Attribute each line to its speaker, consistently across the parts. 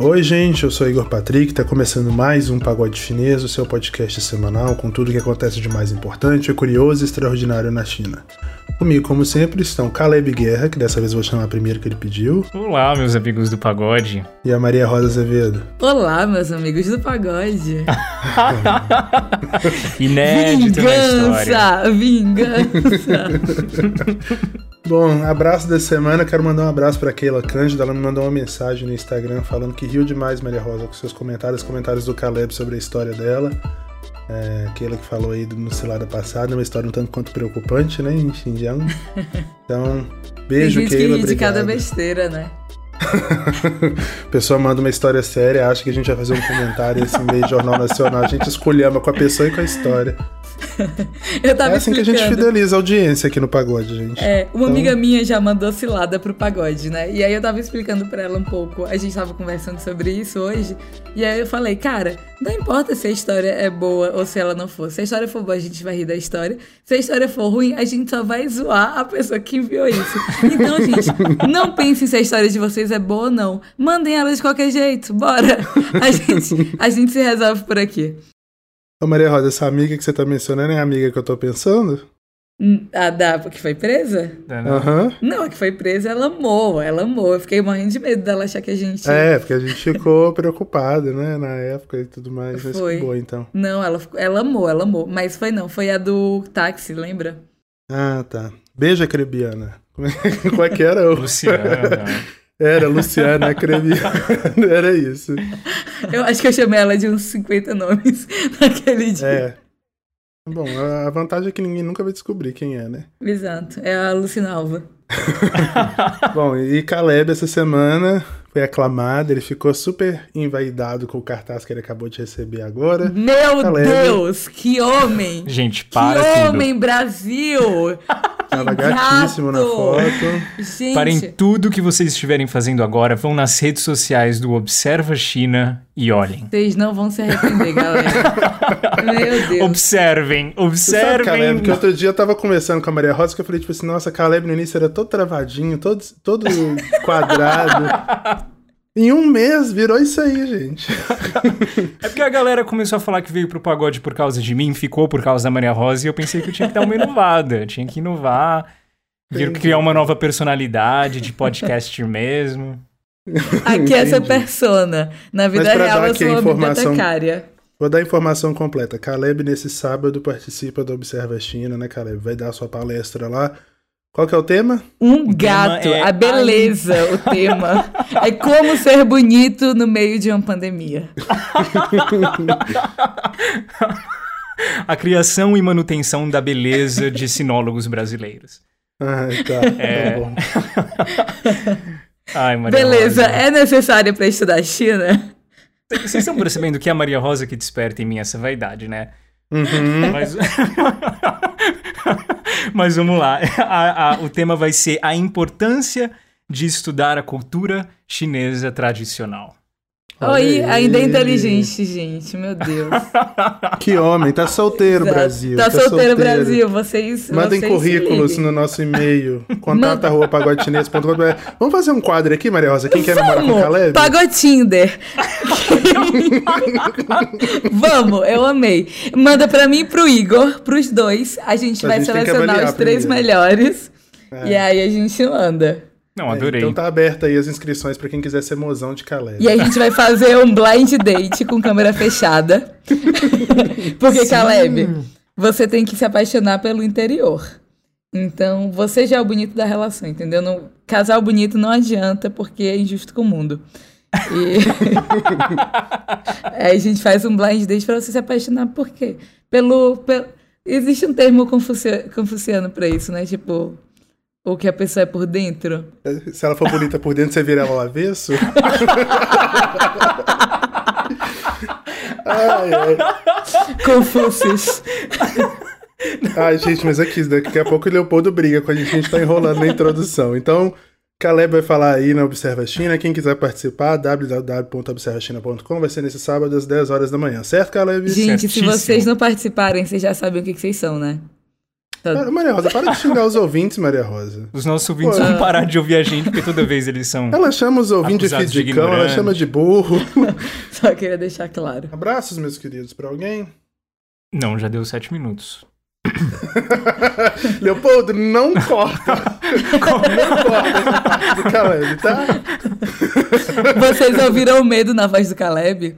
Speaker 1: Oi, gente, eu sou Igor Patrick, tá começando mais um Pagode Chinês, o seu podcast semanal com tudo o que acontece de mais importante, curioso e extraordinário na China. Comigo, como sempre, estão Caleb Guerra, que dessa vez eu vou chamar primeiro que ele pediu.
Speaker 2: Olá, meus amigos do pagode.
Speaker 1: E a Maria Rosa Azevedo.
Speaker 3: Olá, meus amigos do pagode.
Speaker 2: Inédito
Speaker 3: vingança, Vingança!
Speaker 1: Bom, abraço da semana. Quero mandar um abraço para Keila Cândida. Ela me mandou uma mensagem no Instagram falando que riu demais, Maria Rosa, com seus comentários, comentários do Caleb sobre a história dela. É, aquela que falou aí no cilada passada, uma história um tanto quanto preocupante, né, em Xinjiang. Então, beijo, Keila,
Speaker 3: que de cada besteira, né?
Speaker 1: A pessoa manda uma história séria, acha que a gente vai fazer um comentário assim, meio jornal nacional. A gente escolhama com a pessoa e com a história.
Speaker 3: Eu tava
Speaker 1: é assim que a gente
Speaker 3: explicando.
Speaker 1: fideliza a audiência aqui no Pagode, gente.
Speaker 3: É, uma
Speaker 1: Então-
Speaker 3: amiga minha já mandou cilada pro pagode, né? E aí eu tava explicando pra ela um pouco. A gente tava conversando sobre isso hoje. E aí eu falei, cara, não importa se a história é boa ou se ela não for. Se a história for boa, a gente vai rir da história. Se a história for ruim, a gente só vai zoar a pessoa que enviou isso. Então, gente, não pensem se a história de vocês é boa ou não. Mandem ela de qualquer jeito. Bora! A gente, a gente se resolve por aqui.
Speaker 1: Ô Maria Rosa, essa amiga que você tá mencionando é a amiga que eu tô pensando?
Speaker 3: Hum, A da que foi presa?
Speaker 1: Aham.
Speaker 3: Não, a que foi presa, ela amou, ela amou. Eu fiquei morrendo de medo dela achar que a gente.
Speaker 1: É, porque a gente ficou preocupado, né, na época e tudo mais. Mas
Speaker 3: Foi.
Speaker 1: ficou boa, então.
Speaker 3: Não, ela, ficou- ela amou, ela amou. Mas foi não, foi a do táxi, lembra?
Speaker 1: Ah, tá. Beijo, Acrebiana. Como é, qual é que era? o-
Speaker 2: Luciana.
Speaker 1: Era Luciana Acrebiana. Era isso.
Speaker 3: Eu acho que eu chamei ela de uns 50 nomes naquele dia.
Speaker 1: É. Bom, a a vantagem é que ninguém nunca vai descobrir quem é, né?
Speaker 3: Exato, é a Lucinalva.
Speaker 1: Bom, e Caleb essa semana foi aclamado, ele ficou super envaidado com o cartaz que ele acabou de receber agora.
Speaker 3: Meu
Speaker 1: Caleb.
Speaker 3: Deus, que homem!
Speaker 2: Gente, para
Speaker 3: que
Speaker 2: tudo.
Speaker 3: homem, Brasil!
Speaker 1: Tava gatíssimo na foto.
Speaker 3: Gente,
Speaker 2: Parem tudo que vocês estiverem fazendo agora, vão nas redes sociais do Observa China e olhem.
Speaker 3: vocês não vão se arrepender, galera. Meu Deus.
Speaker 2: Observem,
Speaker 1: Você sabe,
Speaker 2: observem.
Speaker 1: Caleb, que outro dia eu tava conversando com a Maria Rosa que eu falei, tipo assim, nossa, Caleb no início era todo travadinho, todo, todo quadrado. Em um mês virou isso aí, gente.
Speaker 2: É porque a galera começou a falar que veio pro pagode por causa de mim, ficou por causa da Maria Rosa, e eu pensei que eu tinha que dar uma inovada, tinha que inovar, vir criar uma nova personalidade de podcast mesmo.
Speaker 3: Aqui é essa persona. Na vida real
Speaker 1: dar
Speaker 3: eu sou uma
Speaker 1: informação-
Speaker 3: bibliotecária.
Speaker 1: Vou dar a informação completa. Caleb, nesse sábado, participa do Observa China, né, Caleb? Vai dar a sua palestra lá. Qual que é o tema?
Speaker 3: Um
Speaker 2: O tema
Speaker 3: gato,
Speaker 2: é
Speaker 3: a beleza, o tema. É como ser bonito no meio de uma pandemia.
Speaker 2: A criação e manutenção da beleza de sinólogos brasileiros.
Speaker 1: Ah, tá.
Speaker 2: É.
Speaker 1: Tá bom.
Speaker 2: Ai, Maria
Speaker 3: Beleza,
Speaker 2: Rosa.
Speaker 3: é necessário pra estudar China?
Speaker 2: Vocês estão percebendo que é a Maria Rosa que desperta em mim essa vaidade, né?
Speaker 1: Uhum.
Speaker 2: Mas, Mas vamos lá. A- a- o tema vai ser a importância de estudar a cultura chinesa tradicional.
Speaker 3: Oi, ainda é inteligente, gente, meu Deus.
Speaker 1: Que homem, tá solteiro,
Speaker 3: Exato.
Speaker 1: Brasil.
Speaker 3: Tá, solteiro, Brasil, vocês.
Speaker 1: Mandem
Speaker 3: vocês
Speaker 1: currículos no nosso e-mail, contato.pagodechinês.com.br. Vamos fazer um quadro aqui, Maria Rosa? Quem quer namorar com o Caleb?
Speaker 3: Pagotinder. Vamos, eu amei. Manda pra mim e pro Igor, pros dois. A gente
Speaker 1: A
Speaker 3: vai
Speaker 1: gente
Speaker 3: selecionar os três
Speaker 1: primeiro.
Speaker 3: melhores.
Speaker 1: É.
Speaker 3: E aí a gente manda.
Speaker 2: Não,
Speaker 1: É,
Speaker 2: adorei.
Speaker 1: então tá aberta aí as inscrições pra quem quiser ser mozão de Caleb.
Speaker 3: E a gente vai fazer um blind date com câmera fechada. Porque, Caleb, você tem que se apaixonar pelo interior. Então, você já é o bonito da relação, entendeu? Não, casal bonito não adianta porque é injusto com o mundo. E aí a gente faz um blind date pra você se apaixonar por quê? Pelo, pelo... Existe um termo confuci- confuciano pra isso, né? Tipo, o que a pessoa é por dentro.
Speaker 1: Se ela for bonita por dentro, você vira ela ao avesso? ai, ai.
Speaker 3: Confúcios.
Speaker 1: Ai, gente, mas aqui, daqui a pouco o Leopoldo briga com a gente, a gente tá enrolando na introdução. Então, Caleb vai falar aí na Observa China. Quem quiser participar, www.observachina.com vai ser nesse sábado às 10 horas da manhã, certo, Caleb?
Speaker 3: Gente, se
Speaker 2: Certíssimo.
Speaker 3: vocês não participarem, vocês já sabem o que, que vocês são, né?
Speaker 1: Ah, Maria Rosa, para de xingar os ouvintes, Maria Rosa.
Speaker 2: Os nossos ouvintes
Speaker 1: Pô,
Speaker 2: vão
Speaker 1: é.
Speaker 2: parar de ouvir a gente, porque toda vez eles são.
Speaker 1: Ela chama os ouvintes de
Speaker 2: Acusados de
Speaker 1: filho de cão, ela chama de burro.
Speaker 3: Só queria deixar claro.
Speaker 1: Abraços, meus queridos, pra alguém.
Speaker 2: Não, já deu sete minutos.
Speaker 1: Leopoldo, não corta. não corta essa parte do Caleb, tá?
Speaker 3: Vocês ouviram o medo na voz do Caleb?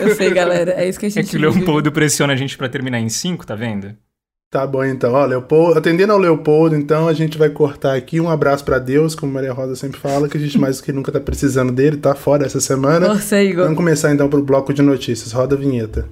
Speaker 3: Eu sei, galera. É isso que a
Speaker 2: É
Speaker 3: gente
Speaker 2: que o
Speaker 3: vive.
Speaker 2: Leopoldo pressiona a gente pra terminar em cinco, tá vendo?
Speaker 1: Tá bom, então. Ó, Leopoldo, atendendo ao Leopoldo, então, a gente vai cortar aqui. Um abraço pra Deus, como Maria Rosa sempre fala, que a gente mais que nunca tá precisando dele, tá fora essa semana.
Speaker 3: Força, Igor.
Speaker 1: Vamos começar então pro bloco de notícias. Roda a vinheta.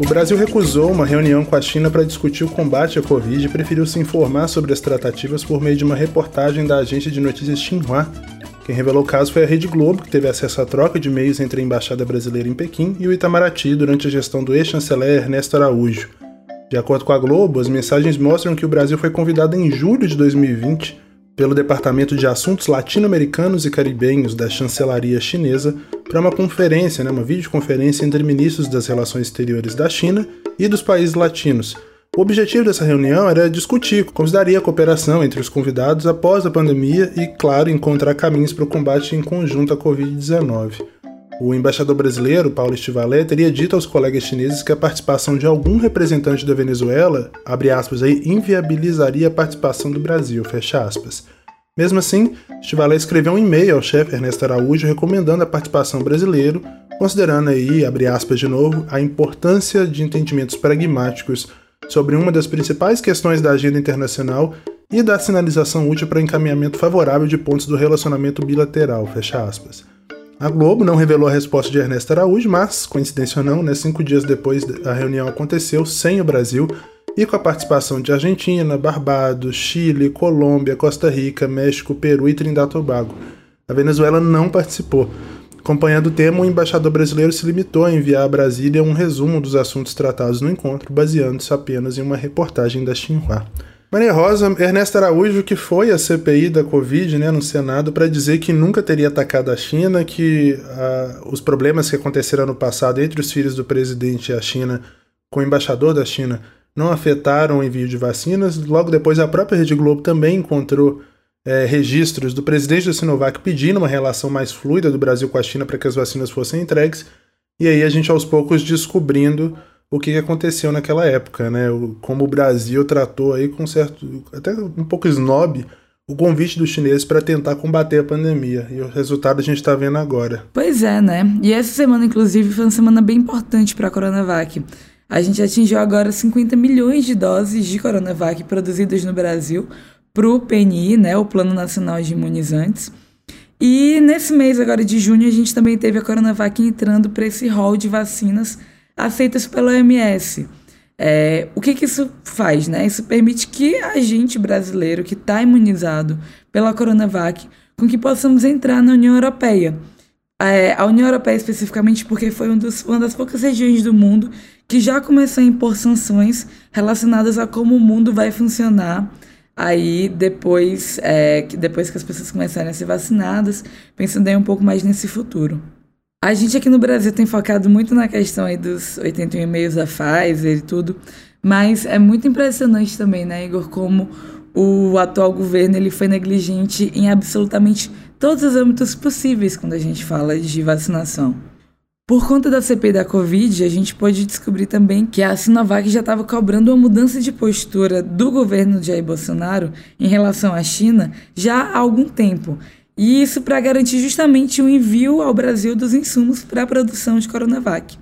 Speaker 1: O Brasil recusou uma reunião com a China para discutir o combate à Covid e preferiu se informar sobre as tratativas por meio de uma reportagem da agência de notícias Xinhua. Quem revelou o caso foi a Rede Globo, que teve acesso à troca de e-mails entre a Embaixada Brasileira em Pequim e o Itamaraty durante a gestão do ex-chanceler Ernesto Araújo. De acordo com a Globo, as mensagens mostram que o Brasil foi convidado em julho de 2020 pelo Departamento de Assuntos Latino-Americanos e Caribenhos da chancelaria chinesa para uma conferência, né, uma videoconferência entre ministros das relações exteriores da China e dos países latinos. O objetivo dessa reunião era discutir como se daria a cooperação entre os convidados após a pandemia e, claro, encontrar caminhos para o combate em conjunto à Covid-19. O embaixador brasileiro, Paulo Estivalé, teria dito aos colegas chineses que a participação de algum representante da Venezuela, abre aspas aí, inviabilizaria a participação do Brasil, fecha aspas. Mesmo assim, Estivalé escreveu um e-mail ao chefe Ernesto Araújo recomendando a participação brasileiro, considerando aí, abre aspas de novo, a importância de entendimentos pragmáticos sobre uma das principais questões da agenda internacional e da sinalização útil para encaminhamento favorável de pontos do relacionamento bilateral, fecha aspas. A Globo não revelou a resposta de Ernesto Araújo, mas, coincidência ou não, né, cinco dias depois a reunião aconteceu sem o Brasil e com a participação de Argentina, Barbados, Chile, Colômbia, Costa Rica, México, Peru e Trindade e Tobago. A Venezuela não participou. Acompanhando o tema, o embaixador brasileiro se limitou a enviar a Brasília um resumo dos assuntos tratados no encontro, baseando-se apenas em uma reportagem da Xinhua. Maria Rosa, Ernesto Araújo, que foi a CPI da Covid né, no Senado para dizer que nunca teria atacado a China, que ah, os problemas que aconteceram no passado entre os filhos do presidente e a China, com o embaixador da China, não afetaram o envio de vacinas. Logo depois, a própria Rede Globo também encontrou é, registros do presidente da Sinovac pedindo uma relação mais fluida do Brasil com a China para que as vacinas fossem entregues. E aí a gente aos poucos descobrindo o que aconteceu naquela época, né? Como o Brasil tratou aí com certo, até um pouco snob, o convite dos chineses para tentar combater a pandemia. E o resultado a gente está vendo agora.
Speaker 3: Pois é, né? E essa semana, inclusive, foi uma semana bem importante para a Coronavac. A gente atingiu agora 50 milhões de doses de Coronavac produzidas no Brasil para o PNI, né? O Plano Nacional de Imunizantes. E nesse mês agora de junho, a gente também teve a Coronavac entrando para esse hall de vacinas aceitas pela OMS. É, o que, que isso faz, né? Isso permite que a gente brasileiro que está imunizado pela Coronavac, com que possamos entrar na União Europeia. É, a União Europeia especificamente porque foi um dos- uma das poucas regiões do mundo que já começou a impor sanções relacionadas a como o mundo vai funcionar aí depois, é, que, depois que as pessoas começarem a ser vacinadas, pensando aí um pouco mais nesse futuro. A gente aqui no Brasil tem focado muito na questão aí dos 81 e-mails da Pfizer e tudo, mas é muito impressionante também, né, Igor, como o atual governo ele foi negligente em absolutamente todos os âmbitos possíveis quando a gente fala de vacinação. Por conta da CPI da Covid, a gente pôde descobrir também que a Sinovac já estava cobrando uma mudança de postura do governo de Jair Bolsonaro em relação à China já há algum tempo. E isso para garantir justamente o envio ao Brasil dos insumos para a produção de Coronavac.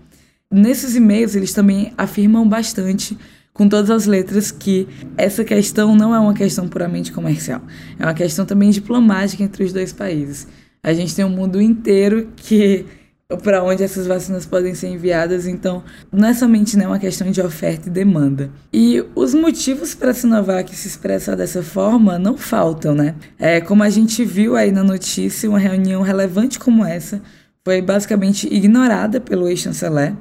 Speaker 3: Nesses e-mails, eles também afirmam bastante, com todas as letras, que essa questão não é uma questão puramente comercial, é uma questão também diplomática entre os dois países. A gente tem um mundo inteiro que para onde essas vacinas podem ser enviadas, então não é somente né, uma questão de oferta e demanda. E os motivos para a Sinovac se expressar dessa forma não faltam, né? É, como a gente viu aí na notícia, uma reunião relevante como essa foi basicamente ignorada pelo ex-chanceler.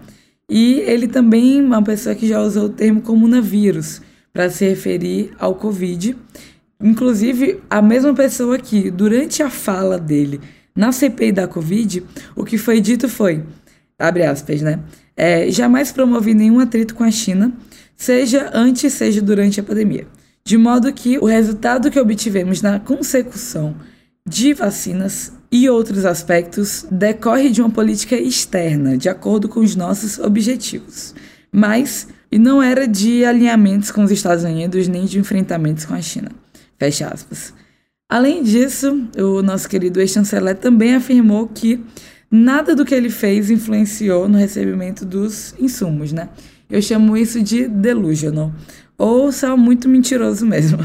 Speaker 3: E ele também é uma pessoa que já usou o termo comunavírus para se referir ao Covid. Inclusive, a mesma pessoa que, durante a fala dele Na CPI da Covid, o que foi dito foi, abre aspas, né? É, jamais promovi nenhum atrito com a China, seja antes, seja durante a pandemia. De modo que o resultado que obtivemos na consecução de vacinas e outros aspectos decorre de uma política externa, de acordo com os nossos objetivos. Mas e não era de alinhamentos com os Estados Unidos nem de enfrentamentos com a China. Fecha aspas. Além disso, o nosso querido ex-chanceler também afirmou que nada do que ele fez influenciou no recebimento dos insumos, né? Eu chamo isso de delusional, ou só muito mentiroso mesmo.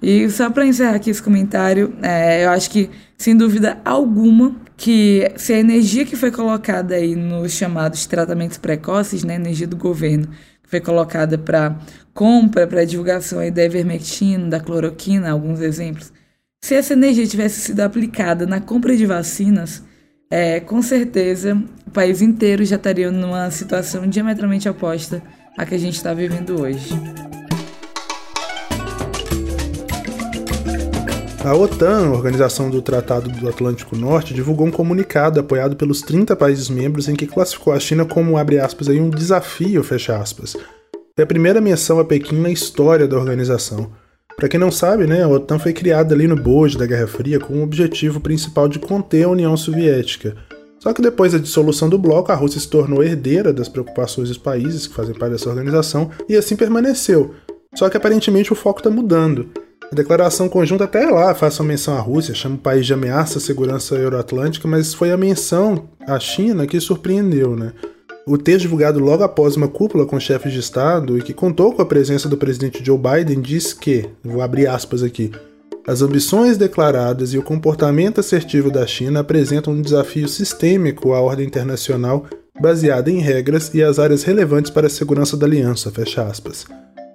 Speaker 3: E só para encerrar aqui esse comentário, é, eu acho que, sem dúvida alguma, que se a energia que foi colocada aí nos chamados tratamentos precoces, né, energia do governo, que foi colocada para compra, para divulgação aí da ivermectina, da cloroquina, alguns exemplos. Se essa energia tivesse sido aplicada na compra de vacinas, é, com certeza o país inteiro já estaria numa situação diametralmente oposta à que a gente está vivendo hoje.
Speaker 1: A OTAN, Organização do Tratado do Atlântico Norte, divulgou um comunicado apoiado pelos 30 países membros em que classificou a China como, abre aspas, aí, um desafio, fecha aspas. É a primeira menção a Pequim na história da organização. Para quem não sabe, né, a OTAN foi criada ali no bojo da Guerra Fria com o objetivo principal de conter a União Soviética. Só que depois da dissolução do bloco, a Rússia se tornou herdeira das preocupações dos países que fazem parte dessa organização e assim permaneceu. Só que aparentemente o foco está mudando. A declaração conjunta até lá faz uma menção à Rússia, chama o país de ameaça à segurança euroatlântica, mas foi a menção à China que surpreendeu, né? O texto divulgado logo após uma cúpula com chefes de Estado e que contou com a presença do presidente Joe Biden diz que, vou abrir aspas aqui, as ambições declaradas e o comportamento assertivo da China apresentam um desafio sistêmico à ordem internacional baseada em regras e as áreas relevantes para a segurança da aliança, fecha aspas.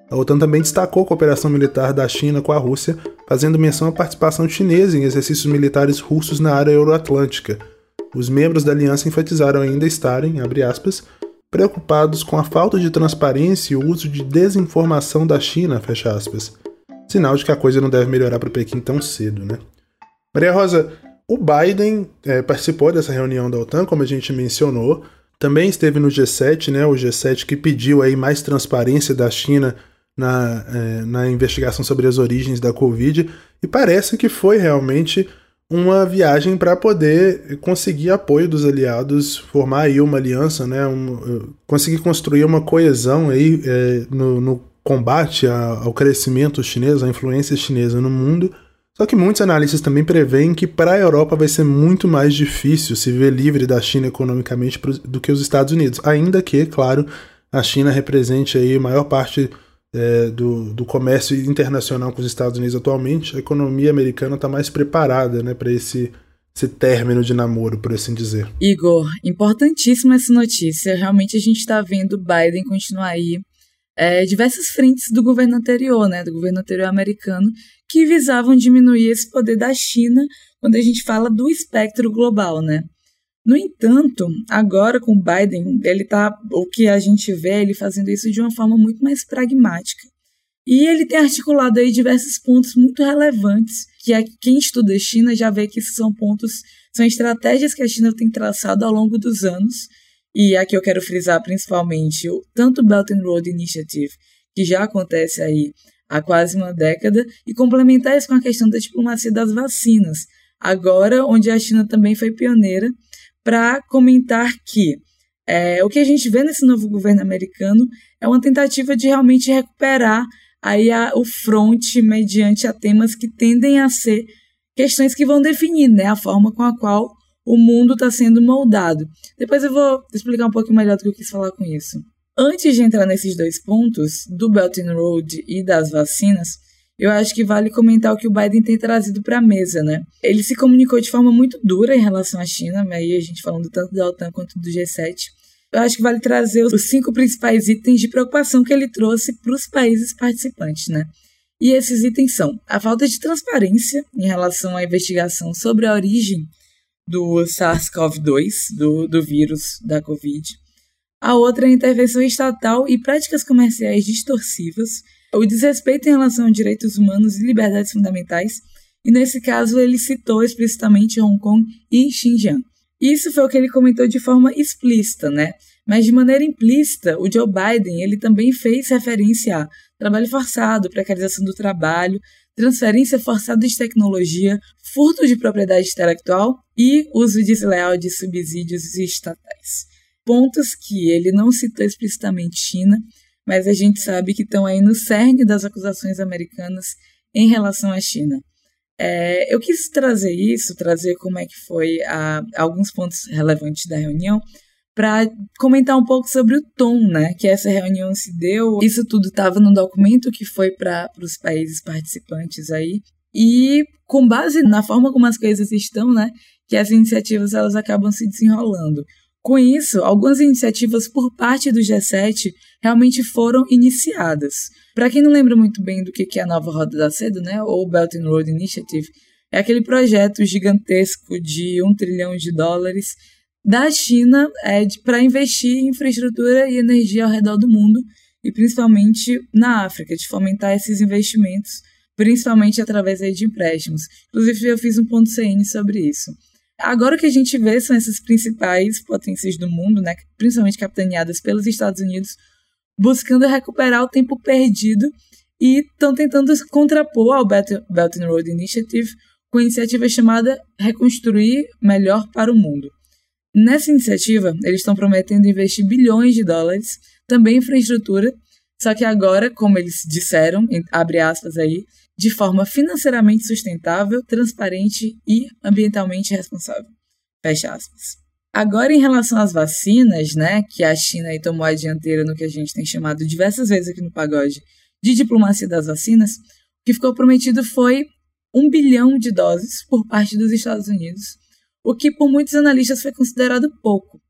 Speaker 1: A OTAN também destacou a cooperação militar da China com a Rússia, fazendo menção à participação chinesa em exercícios militares russos na área euroatlântica. Os membros da aliança enfatizaram ainda estarem, abre aspas, preocupados com a falta de transparência e o uso de desinformação da China, fecha aspas. Sinal de que a coisa não deve melhorar para Pequim tão cedo, né? Maria Rosa, o Biden é, participou dessa reunião da OTAN, como a gente mencionou, também esteve no G7, né, o G7 que pediu aí mais transparência da China na, é, na investigação sobre as origens da Covid, e parece que foi realmente uma viagem para poder conseguir apoio dos aliados, formar aí uma aliança, né, um, conseguir construir uma coesão aí é, no, no, combate ao crescimento chinês, à influência chinesa no mundo. Só que muitos analistas também preveem que para a Europa vai ser muito mais difícil se ver livre da China economicamente do que os Estados Unidos, ainda que, claro, a China represente aí a maior parte é, do, do comércio internacional com os Estados Unidos atualmente, a economia americana está mais preparada né, para esse, esse término de namoro, por assim dizer.
Speaker 3: Igor, importantíssima essa notícia. Realmente a gente está vendo Biden continuar aí é, diversas frentes do governo anterior, né, do governo anterior americano, que visavam diminuir esse poder da China quando a gente fala do espectro global, né? No entanto, agora com o Biden, ele tá o que a gente vê ele fazendo isso de uma forma muito mais pragmática. E ele tem articulado aí diversos pontos muito relevantes, que é quem estuda China já vê que esses são pontos, são estratégias que a China tem traçado ao longo dos anos. E aqui eu quero frisar principalmente o, tanto Belt and Road Initiative, que já acontece aí há quase uma década, e complementar isso com a questão da diplomacia das vacinas, agora onde a China também foi pioneira para comentar que é, o que a gente vê nesse novo governo americano é uma tentativa de realmente recuperar aí a, o front mediante a temas que tendem a ser questões que vão definir né, a forma com a qual o mundo está sendo moldado. Depois eu vou explicar um pouquinho melhor do que eu quis falar com isso. Antes de entrar nesses dois pontos, do Belt and Road e das vacinas, eu acho que vale comentar o que o Biden tem trazido para a mesa, né? Ele se comunicou de forma muito dura em relação à China, aí a gente falando tanto da OTAN quanto do G7. Eu acho que vale trazer os cinco principais itens de preocupação que ele trouxe para os países participantes, né? E esses itens são a falta de transparência em relação à investigação sobre a origem do SARS-CoV-2, do, do vírus da Covid. A outra é a intervenção estatal e práticas comerciais distorsivas o desrespeito em relação a direitos humanos e liberdades fundamentais e nesse caso ele citou explicitamente Hong Kong e Xinjiang. Isso foi o que ele comentou de forma explícita, né? Mas de maneira implícita, o Joe Biden ele também fez referência a trabalho forçado, precarização do trabalho, transferência forçada de tecnologia, furto de propriedade intelectual e uso desleal de subsídios estatais. Pontos que ele não citou explicitamente China, mas a gente sabe que estão aí no cerne das acusações americanas em relação à China. É, eu quis trazer isso, trazer como é que foi a, alguns pontos relevantes da reunião, para comentar um pouco sobre o tom, né, que essa reunião se deu. Isso tudo estava no documento que foi para os países participantes aí. E com base na forma como as coisas estão, né, que as iniciativas elas acabam se desenrolando. Com isso, algumas iniciativas por parte do G7 realmente foram iniciadas. Para quem não lembra muito bem do que é a nova Roda da Seda, né, ou Belt and Road Initiative, é aquele projeto gigantesco de um trilhão de dólares da China é, para investir em infraestrutura e energia ao redor do mundo e principalmente na África, de fomentar esses investimentos, principalmente através aí, de empréstimos. Inclusive, eu fiz um ponto CN sobre isso. Agora o que a gente vê são essas principais potências do mundo, né, principalmente capitaneadas pelos Estados Unidos, buscando recuperar o tempo perdido e estão tentando contrapor ao Belt, and Road Initiative com a iniciativa chamada Reconstruir Melhor para o Mundo. Nessa iniciativa, eles estão prometendo investir bilhões de dólares também em infraestrutura, só que agora, como eles disseram, abre aspas aí, de forma financeiramente sustentável, transparente e ambientalmente responsável. Fecha aspas. Agora, em relação às vacinas, né, que a China aí tomou a dianteira no que a gente tem chamado diversas vezes aqui no Pagode de diplomacia das vacinas, o que ficou prometido foi um bilhão de doses por parte dos Estados Unidos, o que por muitos analistas foi considerado pouco.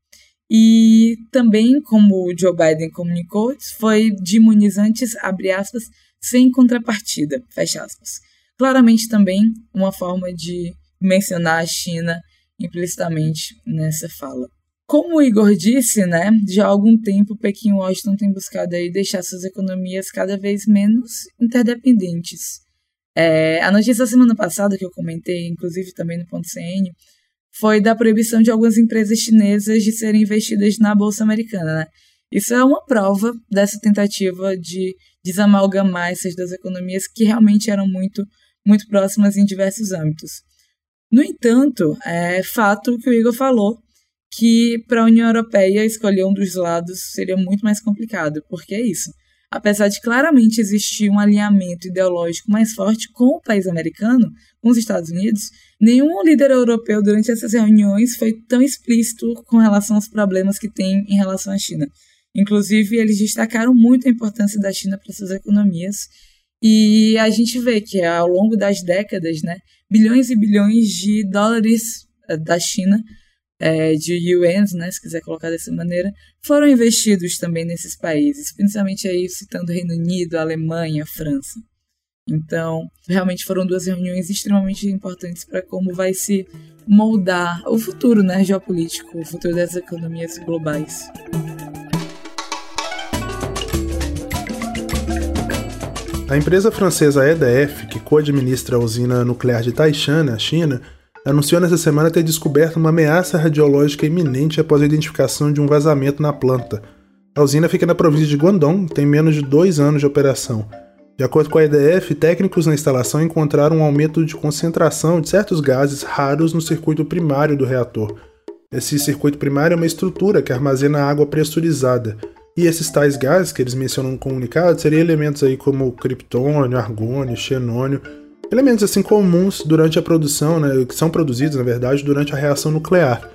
Speaker 3: E também, como o Joe Biden comunicou, foi de imunizantes, abre aspas, sem contrapartida, fecha aspas. Claramente também uma forma de mencionar a China implicitamente nessa fala. Como o Igor disse, né, já há algum tempo Pequim e Washington têm buscado aí deixar suas economias cada vez menos interdependentes. É, a notícia da semana passada que eu comentei, inclusive também no ponto CN, foi da proibição de algumas empresas chinesas de serem investidas na bolsa americana, né? Isso é uma prova dessa tentativa de desamalgamar essas duas economias que realmente eram muito, muito próximas em diversos âmbitos. No entanto, é fato que o Igor falou que para a União Europeia escolher um dos lados seria muito mais complicado, porque é isso. Apesar de claramente existir um alinhamento ideológico mais forte com o país americano, com os Estados Unidos, nenhum líder europeu durante essas reuniões foi tão explícito com relação aos problemas que tem em relação à China. Inclusive, eles destacaram muito a importância da China para suas economias. E a gente vê que ao longo das décadas, né, bilhões e bilhões de dólares eh, da China, é, de yuans, né, se quiser colocar dessa maneira, foram investidos também nesses países, principalmente aí citando Reino Unido, Alemanha, França. Então, realmente foram duas reuniões extremamente importantes para como vai se moldar o futuro né, geopolítico, o futuro das economias globais.
Speaker 1: A empresa francesa EDF, que co-administra a usina nuclear de Taishan, na China, anunciou nessa semana ter descoberto uma ameaça radiológica iminente após a identificação de um vazamento na planta. A usina fica na província de Guangdong e tem menos de dois anos de operação. De acordo com a EDF, técnicos na instalação encontraram um aumento de concentração de certos gases raros no circuito primário do reator. Esse circuito primário é uma estrutura que armazena água pressurizada. E esses tais gases que eles mencionam no comunicado seriam elementos aí como criptônio, argônio, xenônio, elementos assim comuns durante a produção, né, que são produzidos na verdade durante a reação nuclear.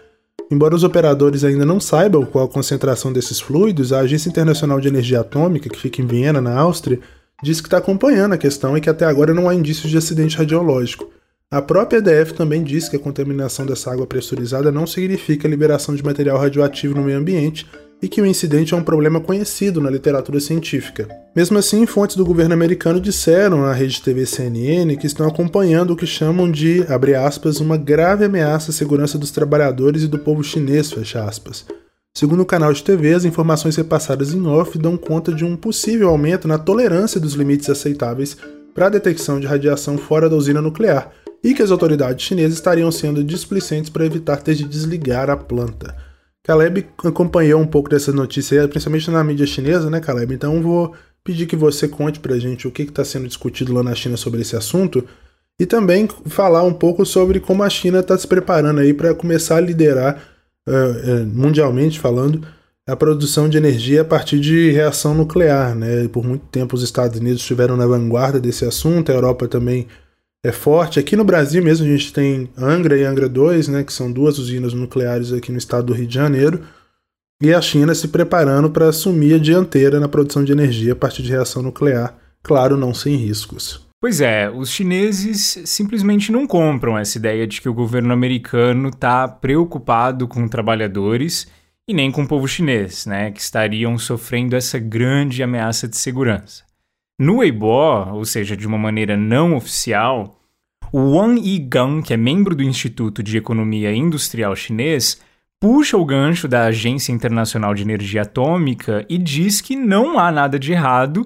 Speaker 1: Embora os operadores ainda não saibam qual a concentração desses fluidos, a Agência Internacional de Energia Atômica, que fica em Viena, na Áustria, diz que está acompanhando a questão e que até agora não há indícios de acidente radiológico. A própria EDF também diz que a contaminação dessa água pressurizada não significa liberação de material radioativo no meio ambiente e que o incidente é um problema conhecido na literatura científica. Mesmo assim, fontes do governo americano disseram à rede TV CNN que estão acompanhando o que chamam de, abre aspas, uma grave ameaça à segurança dos trabalhadores e do povo chinês, fecha aspas. Segundo o canal de TV, as informações repassadas em off dão conta de um possível aumento na tolerância dos limites aceitáveis para a detecção de radiação fora da usina nuclear, e que as autoridades chinesas estariam sendo displicentes para evitar ter de desligar a planta. Caleb acompanhou um pouco dessas notícias, principalmente na mídia chinesa, né, Caleb? Então vou pedir que você conte pra gente o que está sendo discutido lá na China sobre esse assunto e também falar um pouco sobre como a China está se preparando aí para começar a liderar, uh, mundialmente falando, a produção de energia a partir de reação nuclear. Né? Por muito tempo os Estados Unidos estiveram na vanguarda desse assunto, a Europa também é forte. Aqui no Brasil mesmo a gente tem Angra e Angra 2, né, que são duas usinas nucleares aqui no estado do Rio de Janeiro, e a China se preparando para assumir a dianteira na produção de energia a partir de reação nuclear, claro, não sem riscos.
Speaker 2: Pois é, os chineses simplesmente não compram essa ideia de que o governo americano está preocupado com trabalhadores e nem com o povo chinês, né, que estariam sofrendo essa grande ameaça de segurança. No Weibo, ou seja, de uma maneira não oficial, o Wang Yigang, que é membro do Instituto de Economia Industrial Chinês, puxa o gancho da Agência Internacional de Energia Atômica e diz que não há nada de errado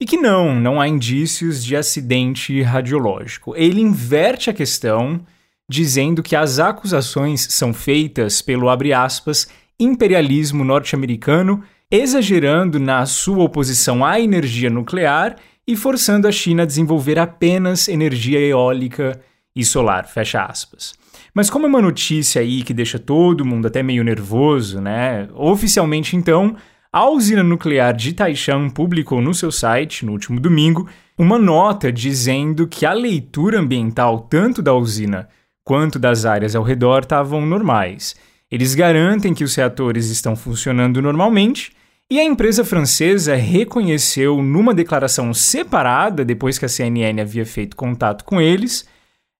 Speaker 2: e que não, não há indícios de acidente radiológico. Ele inverte a questão, dizendo que as acusações são feitas pelo aspas imperialismo norte-americano exagerando na sua oposição à energia nuclear e forçando a China a desenvolver apenas energia eólica e solar, fecha aspas. Mas como é uma notícia aí que deixa todo mundo até meio nervoso, né? Oficialmente então, a usina nuclear de Taishan publicou no seu site, no último domingo, uma nota dizendo que a leitura ambiental tanto da usina quanto das áreas ao redor estavam normais. Eles garantem que os reatores estão funcionando normalmente e a empresa francesa reconheceu numa declaração separada, depois que a CNN havia feito contato com eles,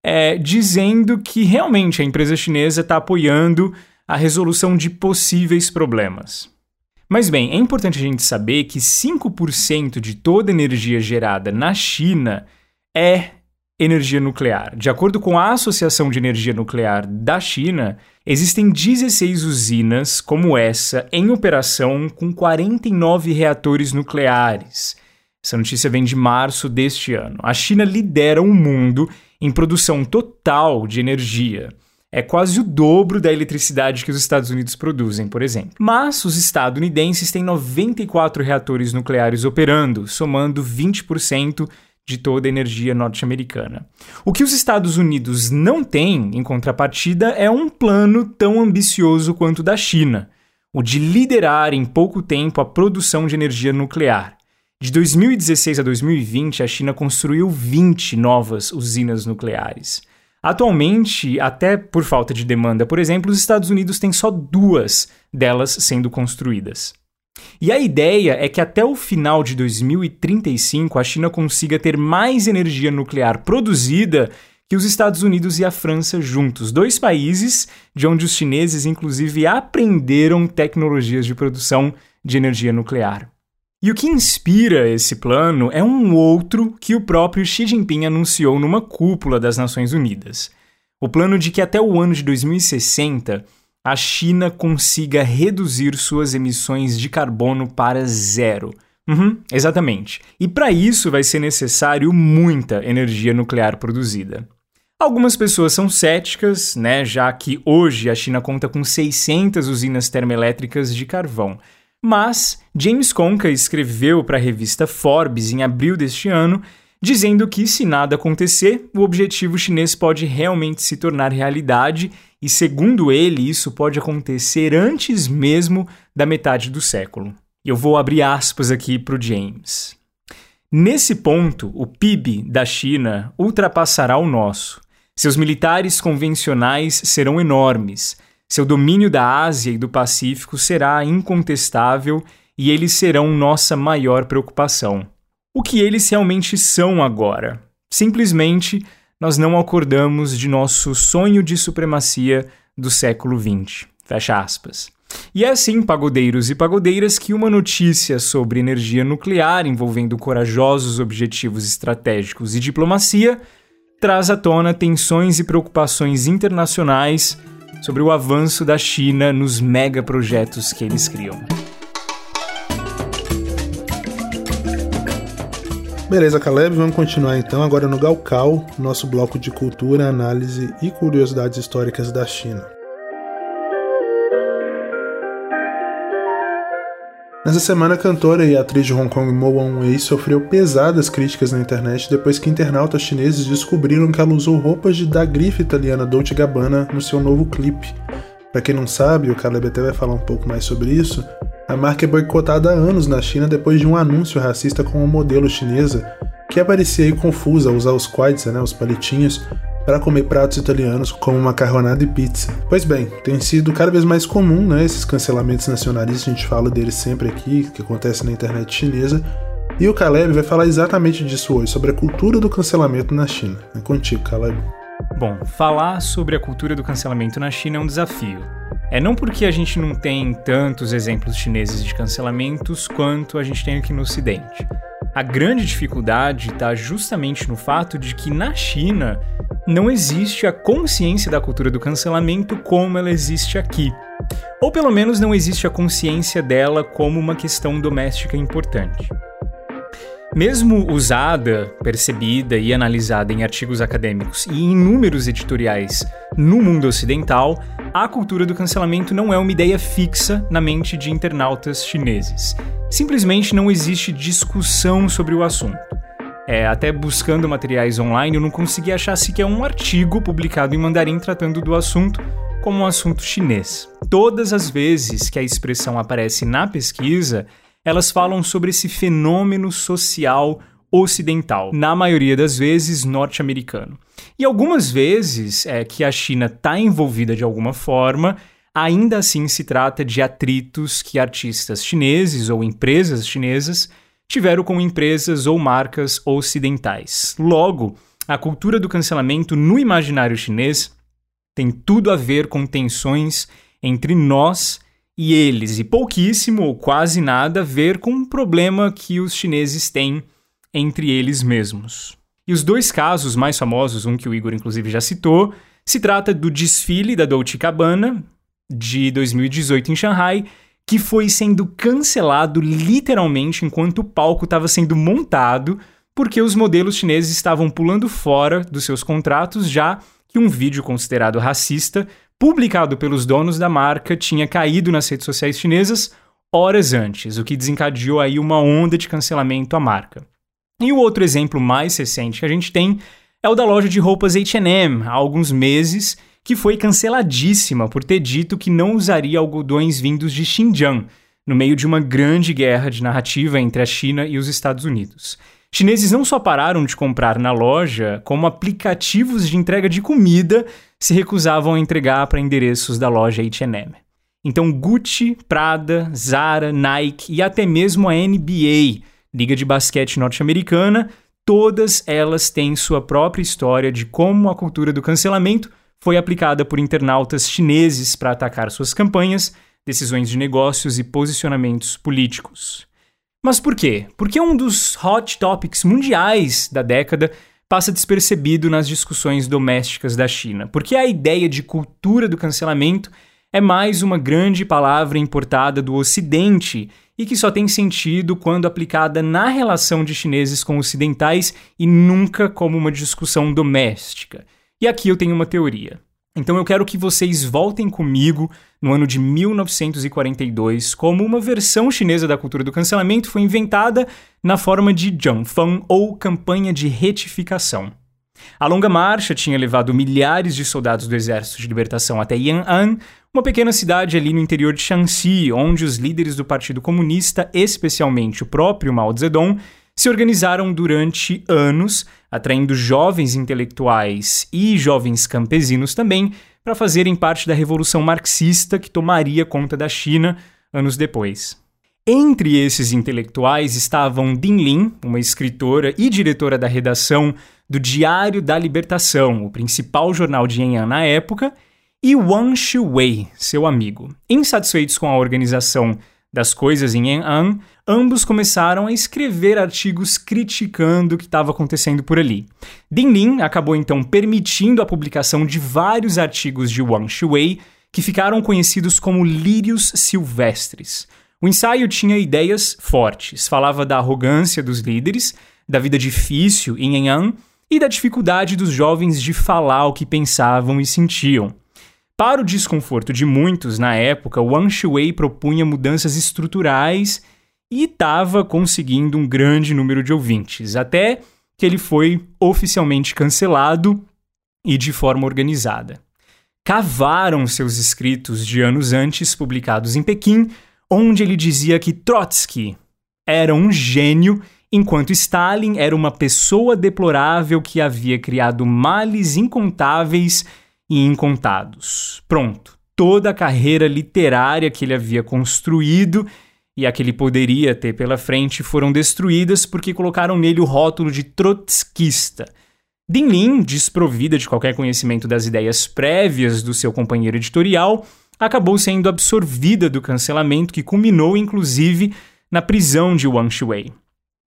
Speaker 2: é, dizendo que realmente a empresa chinesa está apoiando a resolução de possíveis problemas. Mas bem, é importante a gente saber que 5% de toda energia gerada na China é energia nuclear. De acordo com a Associação de Energia Nuclear da China, existem 16 usinas como essa em operação com 49 reatores nucleares. Essa notícia vem de março deste ano. A China lidera o mundo em produção total de energia. É quase o dobro da eletricidade que os Estados Unidos produzem, por exemplo. Mas os estadunidenses têm 94 reatores nucleares operando, somando 20% de toda a energia norte-americana. O que os Estados Unidos não têm, em contrapartida, é um plano tão ambicioso quanto o da China, o de liderar em pouco tempo a produção de energia nuclear. De 2016 a 2020, a China construiu 20 novas usinas nucleares. Atualmente, até por falta de demanda, por exemplo, os Estados Unidos têm só duas delas sendo construídas. E a ideia é que até o final de 2035 a China consiga ter mais energia nuclear produzida que os Estados Unidos e a França juntos, dois países de onde os chineses inclusive aprenderam tecnologias de produção de energia nuclear. E o que inspira esse plano é um outro que o próprio Xi Jinping anunciou numa cúpula das Nações Unidas. O plano de que até o ano de 2060 a China consiga reduzir suas emissões de carbono para zero. Uhum, exatamente. E para isso vai ser necessário muita energia nuclear produzida. Algumas pessoas são céticas, né, já que hoje a China conta com 600 usinas termoelétricas de carvão. Mas James Conca escreveu para a revista Forbes em abril deste ano, dizendo que se nada acontecer, o objetivo chinês pode realmente se tornar realidade e segundo ele, isso pode acontecer antes mesmo da metade do século. Eu vou abrir aspas aqui para o James. Nesse ponto, o PIB da China ultrapassará o nosso. Seus militares convencionais serão enormes. Seu domínio da Ásia e do Pacífico será incontestável e eles serão nossa maior preocupação. O que eles realmente são agora? Simplesmente nós não acordamos de nosso sonho de supremacia do século XX. Fecha aspas. E é assim, pagodeiros e pagodeiras, que uma notícia sobre energia nuclear envolvendo corajosos objetivos estratégicos e diplomacia traz à tona tensões e preocupações internacionais sobre o avanço da China nos megaprojetos que eles criam.
Speaker 1: Beleza, Caleb, vamos continuar então agora no Galcal, nosso bloco de cultura, análise e curiosidades históricas da China. Nessa semana, a cantora e atriz de Hong Kong Mo Wan-wei sofreu pesadas críticas na internet depois que internautas chineses descobriram que ela usou roupas de, da grife italiana Dolce Gabbana no seu novo clipe. Para quem não sabe, o Caleb até vai falar um pouco mais sobre isso, a marca é boicotada há anos na China depois de um anúncio racista com uma modelo chinesa que aparecia aí confusa ao usar os quads, né, os palitinhos, para comer pratos italianos como macarronada e pizza. Pois bem, tem sido cada vez mais comum né, esses cancelamentos nacionalistas, a gente fala deles sempre aqui, que acontece na internet chinesa, e o Caleb vai falar exatamente disso hoje, sobre a cultura do cancelamento na China. É contigo, Caleb.
Speaker 2: Bom, falar sobre a cultura do cancelamento na China é um desafio. É não porque a gente não tem tantos exemplos chineses de cancelamentos quanto a gente tem aqui no Ocidente. A grande dificuldade está justamente no fato de que na China não existe a consciência da cultura do cancelamento como ela existe aqui. Ou pelo menos não existe a consciência dela como uma questão doméstica importante. Mesmo usada, percebida e analisada em artigos acadêmicos e em inúmeros editoriais no mundo ocidental, a cultura do cancelamento não é uma ideia fixa na mente de internautas chineses. Simplesmente não existe discussão sobre o assunto. É, até buscando materiais online, eu não consegui achar sequer um artigo publicado em mandarim tratando do assunto como um assunto chinês. Todas as vezes que a expressão aparece na pesquisa, elas falam sobre esse fenômeno social ocidental, na maioria das vezes norte-americano. E algumas vezes é que a China está envolvida de alguma forma, ainda assim se trata de atritos que artistas chineses ou empresas chinesas tiveram com empresas ou marcas ocidentais. Logo, a cultura do cancelamento no imaginário chinês tem tudo a ver com tensões entre nós e eles, e pouquíssimo ou quase nada a ver com um problema que os chineses têm entre eles mesmos. E os dois casos mais famosos, um que o Igor inclusive já citou, se trata do desfile da Dolce Gabbana de 2018 em Shanghai, que foi sendo cancelado literalmente enquanto o palco estava sendo montado, porque os modelos chineses estavam pulando fora dos seus contratos já que um vídeo considerado racista publicado pelos donos da marca tinha caído nas redes sociais chinesas horas antes, o que desencadeou aí uma onda de cancelamento à marca. E o outro exemplo mais recente que a gente tem é o da loja de roupas H&M, há alguns meses, que foi canceladíssima por ter dito que não usaria algodões vindos de Xinjiang, no meio de uma grande guerra de narrativa entre a China e os Estados Unidos. Chineses não só pararam de comprar na loja, como aplicativos de entrega de comida se recusavam a entregar para endereços da loja H&M. Então Gucci, Prada, Zara, Nike e até mesmo a NBA, liga de basquete norte-americana, todas elas têm sua própria história de como a cultura do cancelamento foi aplicada por internautas chineses para atacar suas campanhas, decisões de negócios e posicionamentos políticos. Mas por quê? Porque um dos hot topics mundiais da década passa despercebido nas discussões domésticas da China, porque a ideia de cultura do cancelamento é mais uma grande palavra importada do Ocidente e que só tem sentido quando aplicada na relação de chineses com ocidentais e nunca como uma discussão doméstica. E aqui eu tenho uma teoria. Então eu quero que vocês voltem comigo no ano de 1942, como uma versão chinesa da cultura do cancelamento foi inventada na forma de Jiangfeng ou campanha de retificação. A longa marcha tinha levado milhares de soldados do Exército de Libertação até Yan'an, uma pequena cidade ali no interior de Shanxi, onde os líderes do Partido Comunista, especialmente o próprio Mao Zedong, se organizaram durante anos, atraindo jovens intelectuais e jovens campesinos também para fazerem parte da revolução marxista que tomaria conta da China anos depois. Entre esses intelectuais estavam Ding Lin, uma escritora e diretora da redação do Diário da Libertação, o principal jornal de Yan'an na época, e Wang Shuwei, seu amigo. Insatisfeitos com a organização das coisas em Yan'an, ambos começaram a escrever artigos criticando o que estava acontecendo por ali. Ding Lin acabou então permitindo a publicação de vários artigos de Wang Shuwei, que ficaram conhecidos como lírios silvestres. O ensaio tinha ideias fortes, falava da arrogância dos líderes, da vida difícil em Yan'an e da dificuldade dos jovens de falar o que pensavam e sentiam. Para o desconforto de muitos na época, Wang Shui propunha mudanças estruturais e estava conseguindo um grande número de ouvintes, até que ele foi oficialmente cancelado e de forma organizada. Cavaram seus escritos de anos antes, publicados em Pequim, onde ele dizia que Trotsky era um gênio, enquanto Stalin era uma pessoa deplorável que havia criado males incontáveis e incontados. Pronto, toda a carreira literária que ele havia construído e a que ele poderia ter pela frente foram destruídas porque colocaram nele o rótulo de trotskista. Dinlin, desprovida de qualquer conhecimento das ideias prévias do seu companheiro editorial, acabou sendo absorvida do cancelamento que culminou inclusive na prisão de Wang Shui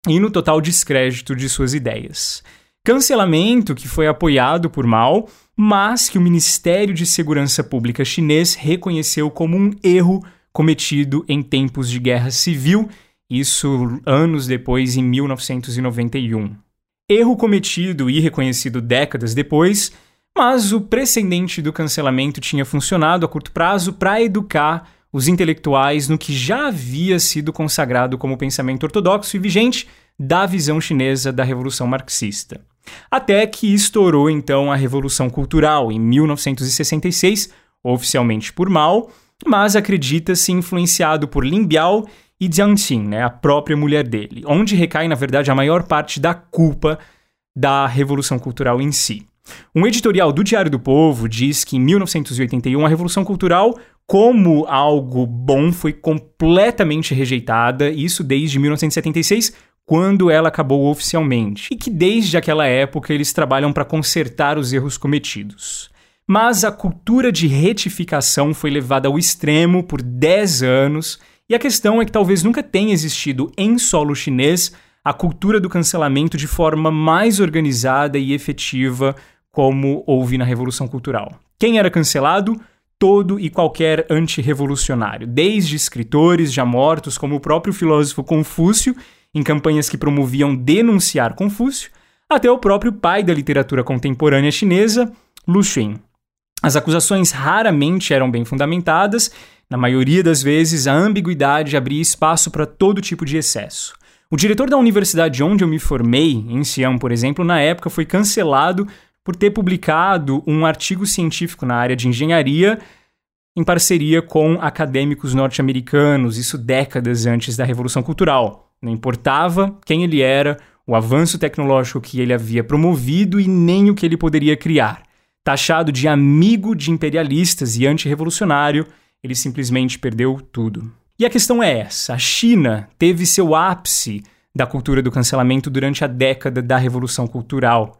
Speaker 2: e no total descrédito de suas ideias. Cancelamento que foi apoiado por Mao, mas que o Ministério de Segurança Pública chinês reconheceu como um erro cometido em tempos de guerra civil, isso anos depois, em 1991. Erro cometido e reconhecido décadas depois, mas o precedente do cancelamento tinha funcionado a curto prazo para educar os intelectuais no que já havia sido consagrado como pensamento ortodoxo e vigente da visão chinesa da Revolução Marxista. Até que estourou então a Revolução Cultural em 1966, oficialmente por Mao, mas acredita-se influenciado por Lin Biao e Jiang Qin, né, a própria mulher dele, onde recai, na verdade, a maior parte da culpa da Revolução Cultural em si. Um editorial do Diário do Povo diz que em 1981 a Revolução Cultural, como algo bom, foi completamente rejeitada, isso desde 1976, quando ela acabou oficialmente, e que desde aquela época eles trabalham para consertar os erros cometidos. Mas a cultura de retificação foi levada ao extremo por 10 anos, e a questão é que talvez nunca tenha existido em solo chinês a cultura do cancelamento de forma mais organizada e efetiva, como houve na Revolução Cultural. Quem era cancelado? Todo e qualquer antirrevolucionário, desde escritores já mortos, como o próprio filósofo Confúcio, em campanhas que promoviam denunciar Confúcio, até o próprio pai da literatura contemporânea chinesa, Lu Xun. As acusações raramente eram bem fundamentadas, na maioria das vezes a ambiguidade abria espaço para todo tipo de excesso. O diretor da universidade onde eu me formei, em Xi'an, por exemplo, na época foi cancelado por ter publicado um artigo científico na área de engenharia em parceria com acadêmicos norte-americanos, isso décadas antes da Revolução Cultural. Não importava quem ele era, o avanço tecnológico que ele havia promovido e nem o que ele poderia criar taxado de amigo de imperialistas e antirrevolucionário, ele simplesmente perdeu tudo. E a questão é essa: a China teve seu ápice da cultura do cancelamento durante a década da Revolução Cultural.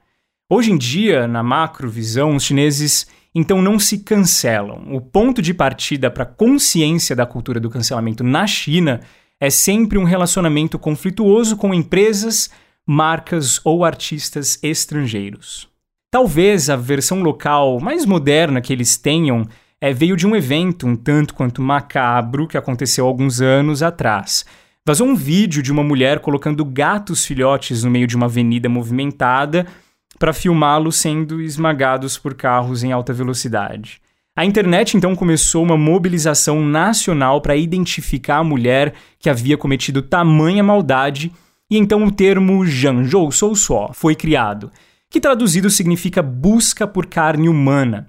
Speaker 2: Hoje em dia, na macrovisão, os chineses então não se cancelam. O ponto de partida para a consciência da cultura do cancelamento na China é sempre um relacionamento conflituoso com empresas, marcas ou artistas estrangeiros. Talvez a versão local mais moderna que eles tenham é, veio de um evento um tanto quanto macabro que aconteceu alguns anos atrás. Vazou um vídeo de uma mulher colocando gatos filhotes no meio de uma avenida movimentada para filmá-los sendo esmagados por carros em alta velocidade. A internet então começou uma mobilização nacional para identificar a mulher que havia cometido tamanha maldade, e então o termo Janzhou Sou Só foi criado que traduzido significa busca por carne humana.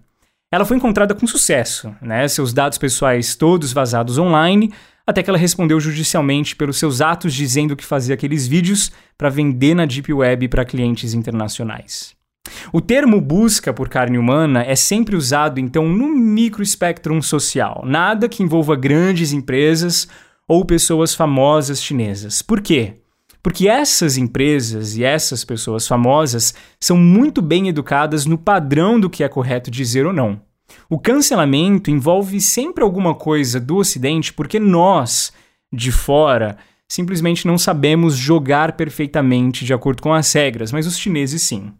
Speaker 2: Ela foi encontrada com sucesso, né? seus dados pessoais todos vazados online, até que ela respondeu judicialmente pelos seus atos dizendo que fazia aqueles vídeos para vender na Deep Web para clientes internacionais. O termo busca por carne humana é sempre usado então no microespectrum social, nada que envolva grandes empresas ou pessoas famosas chinesas. Por quê? Porque essas empresas e essas pessoas famosas são muito bem educadas no padrão do que é correto dizer ou não. O cancelamento envolve sempre alguma coisa do Ocidente porque nós, de fora, simplesmente não sabemos jogar perfeitamente de acordo com as regras, mas os chineses sim.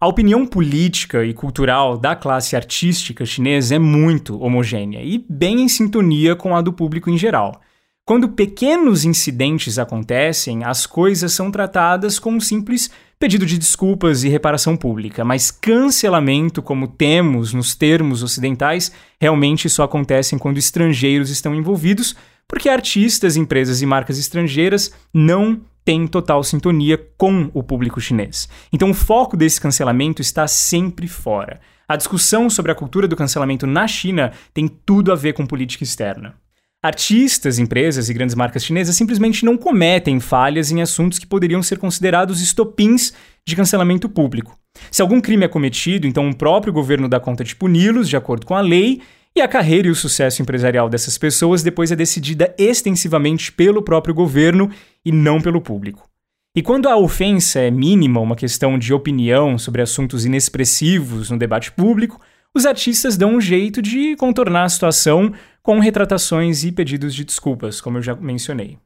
Speaker 2: A opinião política e cultural da classe artística chinesa é muito homogênea e bem em sintonia com a do público em geral. Quando pequenos incidentes acontecem, as coisas são tratadas com um simples pedido de desculpas e reparação pública, mas cancelamento, como temos nos termos ocidentais, realmente só acontecem quando estrangeiros estão envolvidos, porque artistas, empresas e marcas estrangeiras não têm total sintonia com o público chinês. Então o foco desse cancelamento está sempre fora. A discussão sobre a cultura do cancelamento na China tem tudo a ver com política externa. Artistas, empresas e grandes marcas chinesas simplesmente não cometem falhas em assuntos que poderiam ser considerados estopins de cancelamento público. Se algum crime é cometido, então o próprio governo dá conta de puni-los de acordo com a lei, e a carreira e o sucesso empresarial dessas pessoas depois é decidida extensivamente pelo próprio governo e não pelo público. E quando a ofensa é mínima, uma questão de opinião sobre assuntos inexpressivos no debate público, os artistas dão um jeito de contornar a situação com retratações e pedidos de desculpas, como eu já mencionei.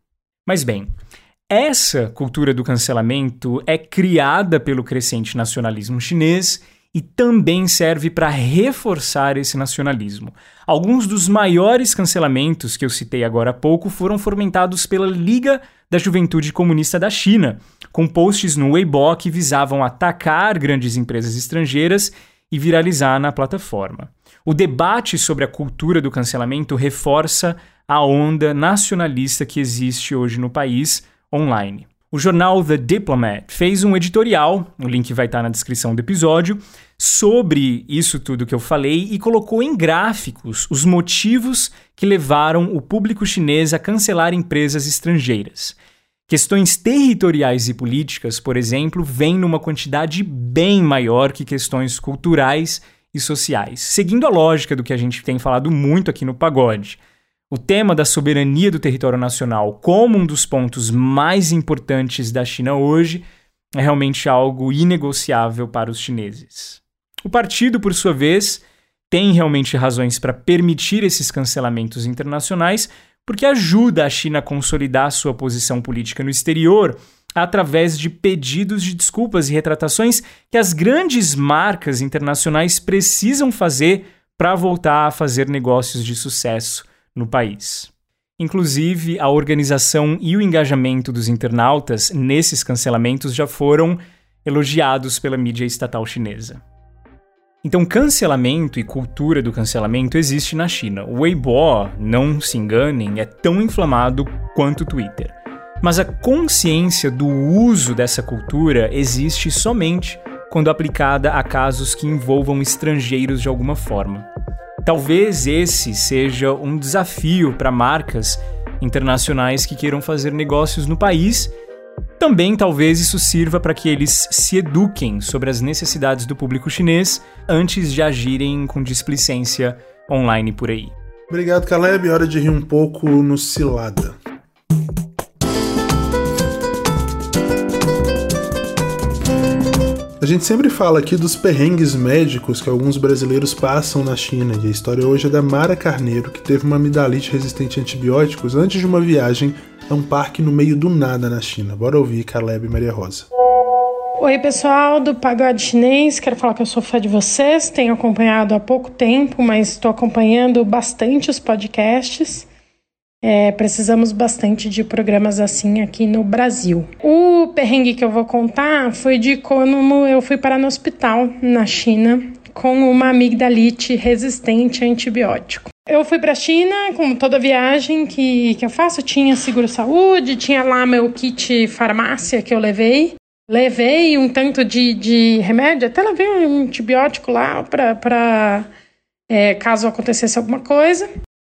Speaker 2: Mas bem, essa cultura do cancelamento é criada pelo crescente nacionalismo chinês e também serve para reforçar esse nacionalismo. Alguns dos maiores cancelamentos que eu citei agora há pouco foram fomentados pela Liga da Juventude Comunista da China, com posts no Weibo que visavam atacar grandes empresas estrangeiras e viralizar na plataforma. O debate sobre a cultura do cancelamento reforça a onda nacionalista que existe hoje no país online. O jornal The Diplomat fez um editorial, o link vai estar na descrição do episódio, sobre isso tudo que eu falei e colocou em gráficos os motivos que levaram o público chinês a cancelar empresas estrangeiras. Questões territoriais e políticas, por exemplo, vêm numa quantidade bem maior que questões culturais e sociais, seguindo a lógica do que a gente tem falado muito aqui no Pagode. O tema da soberania do território nacional como um dos pontos mais importantes da China hoje é realmente algo inegociável para os chineses. O partido, por sua vez, tem realmente razões para permitir esses cancelamentos internacionais, porque ajuda a China a consolidar sua posição política no exterior através de pedidos de desculpas e retratações que as grandes marcas internacionais precisam fazer para voltar a fazer negócios de sucesso no país. Inclusive, a organização e o engajamento dos internautas nesses cancelamentos já foram elogiados pela mídia estatal chinesa. Então, cancelamento e cultura do cancelamento existe na China. O Weibo, não se enganem, é tão inflamado quanto o Twitter. Mas a consciência do uso dessa cultura existe somente quando aplicada a casos que envolvam estrangeiros de alguma forma. Talvez esse seja um desafio para marcas internacionais que queiram fazer negócios no país também talvez isso sirva para que eles se eduquem sobre as necessidades do público chinês antes de agirem com displicência online por aí.
Speaker 1: Obrigado, Caleb. Hora de rir um pouco no Cilada. A gente sempre fala aqui dos perrengues médicos que alguns brasileiros passam na China, e a história hoje é da Mara Carneiro, que teve uma amidalite resistente a antibióticos antes de uma viagem a um parque no meio do nada na China. Bora ouvir Caleb e Maria Rosa.
Speaker 4: Oi, pessoal do Pagode Chinês. Quero falar que eu sou fã de vocês. Tenho acompanhado há pouco tempo, mas estou acompanhando bastante os podcasts. É, precisamos bastante de programas assim aqui no Brasil. O perrengue que eu vou contar foi de quando eu fui parar no hospital na China com uma amigdalite resistente a antibiótico. Eu fui para a China, como toda viagem que, que eu faço, tinha seguro saúde, tinha lá meu kit farmácia que eu levei. Levei um tanto de, de remédio, até levei um antibiótico lá para é, caso acontecesse alguma coisa.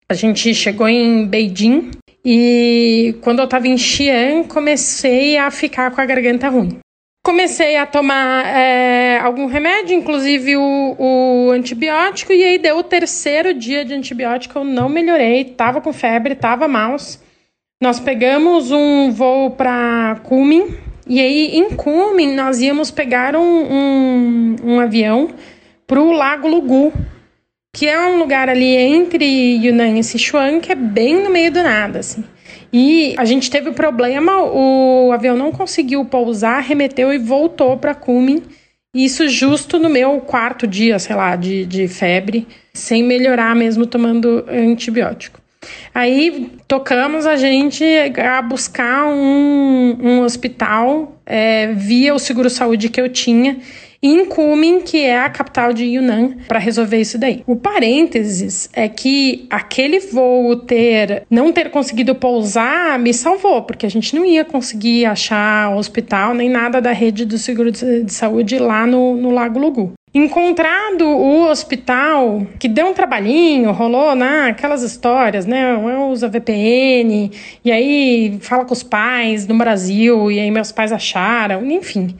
Speaker 4: A gente chegou em Beijing e quando eu estava em Xi'an, comecei a ficar com a garganta ruim. Comecei a tomar é, algum remédio, inclusive o, o, antibiótico, e aí deu o terceiro dia de antibiótico, eu não melhorei, tava com febre, tava maus. Nós pegamos um voo para Kunming, e aí em Kunming nós íamos pegar um, um, um avião para o Lago Lugu, que é um lugar ali entre Yunnan e Sichuan, que é bem no meio do nada, assim. E a gente teve o problema, o avião não conseguiu pousar, remeteu e voltou para Kunming. Isso justo no meu quarto dia, sei lá, de, de febre, sem melhorar mesmo tomando antibiótico. Aí tocamos a gente a buscar um, um hospital é, via o seguro-saúde que eu tinha em Kunming, que é a capital de Yunnan, para resolver isso daí. O parênteses é que aquele voo ter não ter conseguido pousar me salvou, porque a gente não ia conseguir achar hospital nem nada da rede do seguro de saúde lá no, no Lago Lugu. Encontrado o hospital, que deu um trabalhinho, rolou né, aquelas histórias, né? Usa VPN, e aí fala com os pais no Brasil, e aí meus pais acharam, enfim.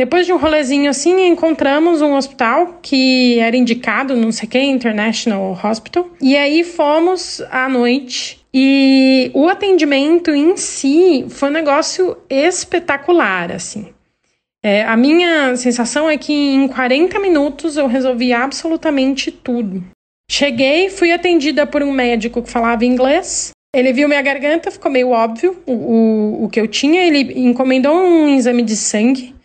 Speaker 4: Depois de um rolezinho assim, encontramos um hospital que era indicado, não sei quem, International Hospital. E aí fomos à noite. E o atendimento em si foi um negócio espetacular, assim. É, a minha sensação é que em 40 minutos eu resolvi absolutamente tudo. Cheguei, fui atendida por um médico que falava inglês. Ele viu minha garganta, ficou meio óbvio o, o, o que eu tinha. Ele encomendou um exame de sangue.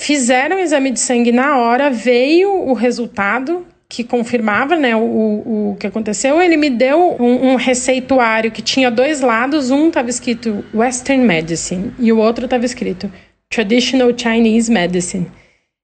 Speaker 4: Fizeram o exame de sangue na hora, veio o resultado que confirmava né, o, o, que aconteceu. Ele me deu um, um receituário que tinha dois lados. Um estava escrito Western Medicine e o outro estava escrito Traditional Chinese Medicine.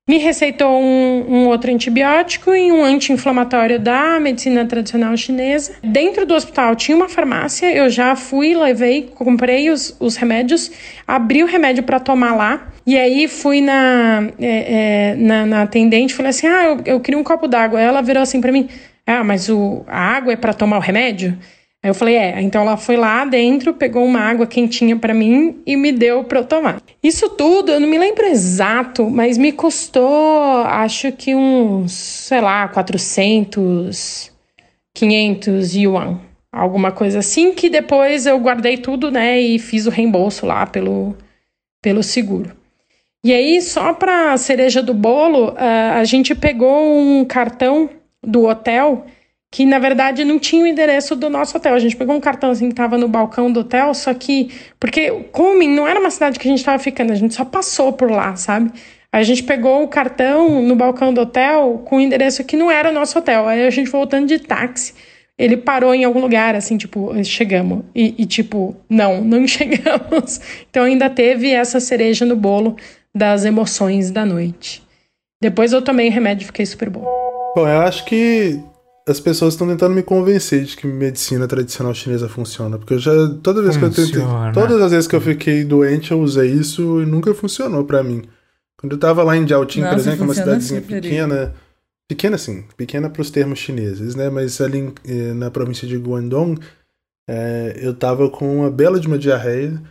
Speaker 4: Me receitou um, um, outro antibiótico e um anti-inflamatório da medicina tradicional chinesa. Dentro do hospital tinha uma farmácia, eu já fui, levei, comprei os, os remédios, abri o remédio para tomar lá. E aí fui na, é, é, na, na, atendente falei assim: ah, eu, eu queria um copo d'água. Ela virou assim para mim: ah, mas o, a água é para tomar o remédio? Aí eu falei, é. Então ela foi lá dentro, pegou uma água quentinha para mim e me deu para eu tomar. Isso tudo, eu não me lembro exato, mas me custou, acho que uns, sei lá, 400, 500 yuan. Alguma coisa assim, que depois eu guardei tudo, né, e fiz o reembolso lá pelo, pelo seguro. E aí, só para cereja do bolo, a gente pegou um cartão do hotel que na verdade não tinha o endereço do nosso hotel. A gente pegou um cartão assim que tava no balcão do hotel, só que. Porque Kunming não era uma cidade que a gente tava ficando, a gente só passou por lá, sabe? A gente pegou o cartão no balcão do hotel com o endereço que não era o nosso hotel. Aí a gente voltando de táxi. Ele parou em algum lugar, assim, tipo, chegamos. E, e tipo, não, não chegamos. Então ainda teve essa cereja no bolo das emoções da noite. Depois eu tomei remédio e fiquei super bom.
Speaker 1: Bom, eu acho que as pessoas estão tentando me convencer de que medicina tradicional chinesa funciona. Porque eu já. Toda vez funciona. que eu tentei. Todas as vezes que eu fiquei doente, eu usei isso e nunca funcionou para mim. Quando eu tava lá em Jiaoqing, por exemplo, uma cidadezinha pequena. Pequena, assim, pequena para os termos chineses, né? Mas ali eh, na província de Guangdong, é, eu tava com uma bela de uma diarreia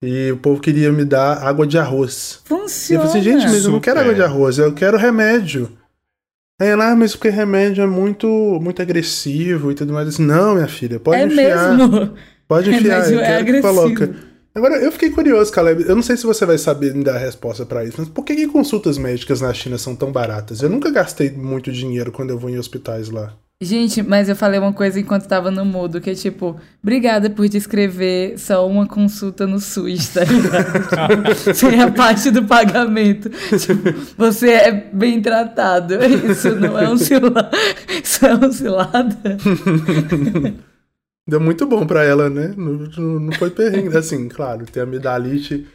Speaker 1: e o povo queria me dar água de arroz.
Speaker 3: Funciona!
Speaker 1: E eu falei assim, gente, mas eu não quero água de arroz, eu quero remédio. Aí lá, ah, mas porque remédio é muito, muito agressivo e tudo mais. Assim, não, minha filha, pode é enfiar. Mesmo? Pode enfiar, remédio eu é agressivo. coloca. Agora, eu fiquei curioso, Caleb. Eu não sei se você vai saber me dar a resposta para isso, mas por que, que consultas médicas na China são tão baratas? Eu nunca gastei muito dinheiro quando eu vou em hospitais lá.
Speaker 3: Gente, mas eu falei uma coisa enquanto tava no mudo, que é tipo, obrigada por descrever só uma consulta no SUS, tá ligado? Sem a parte do pagamento. Tipo, você é bem tratado. Isso não é um cilada. Isso é um cilada.
Speaker 1: Deu muito bom pra ela, né? Não, não foi perrengue. Assim, claro, tem amidalite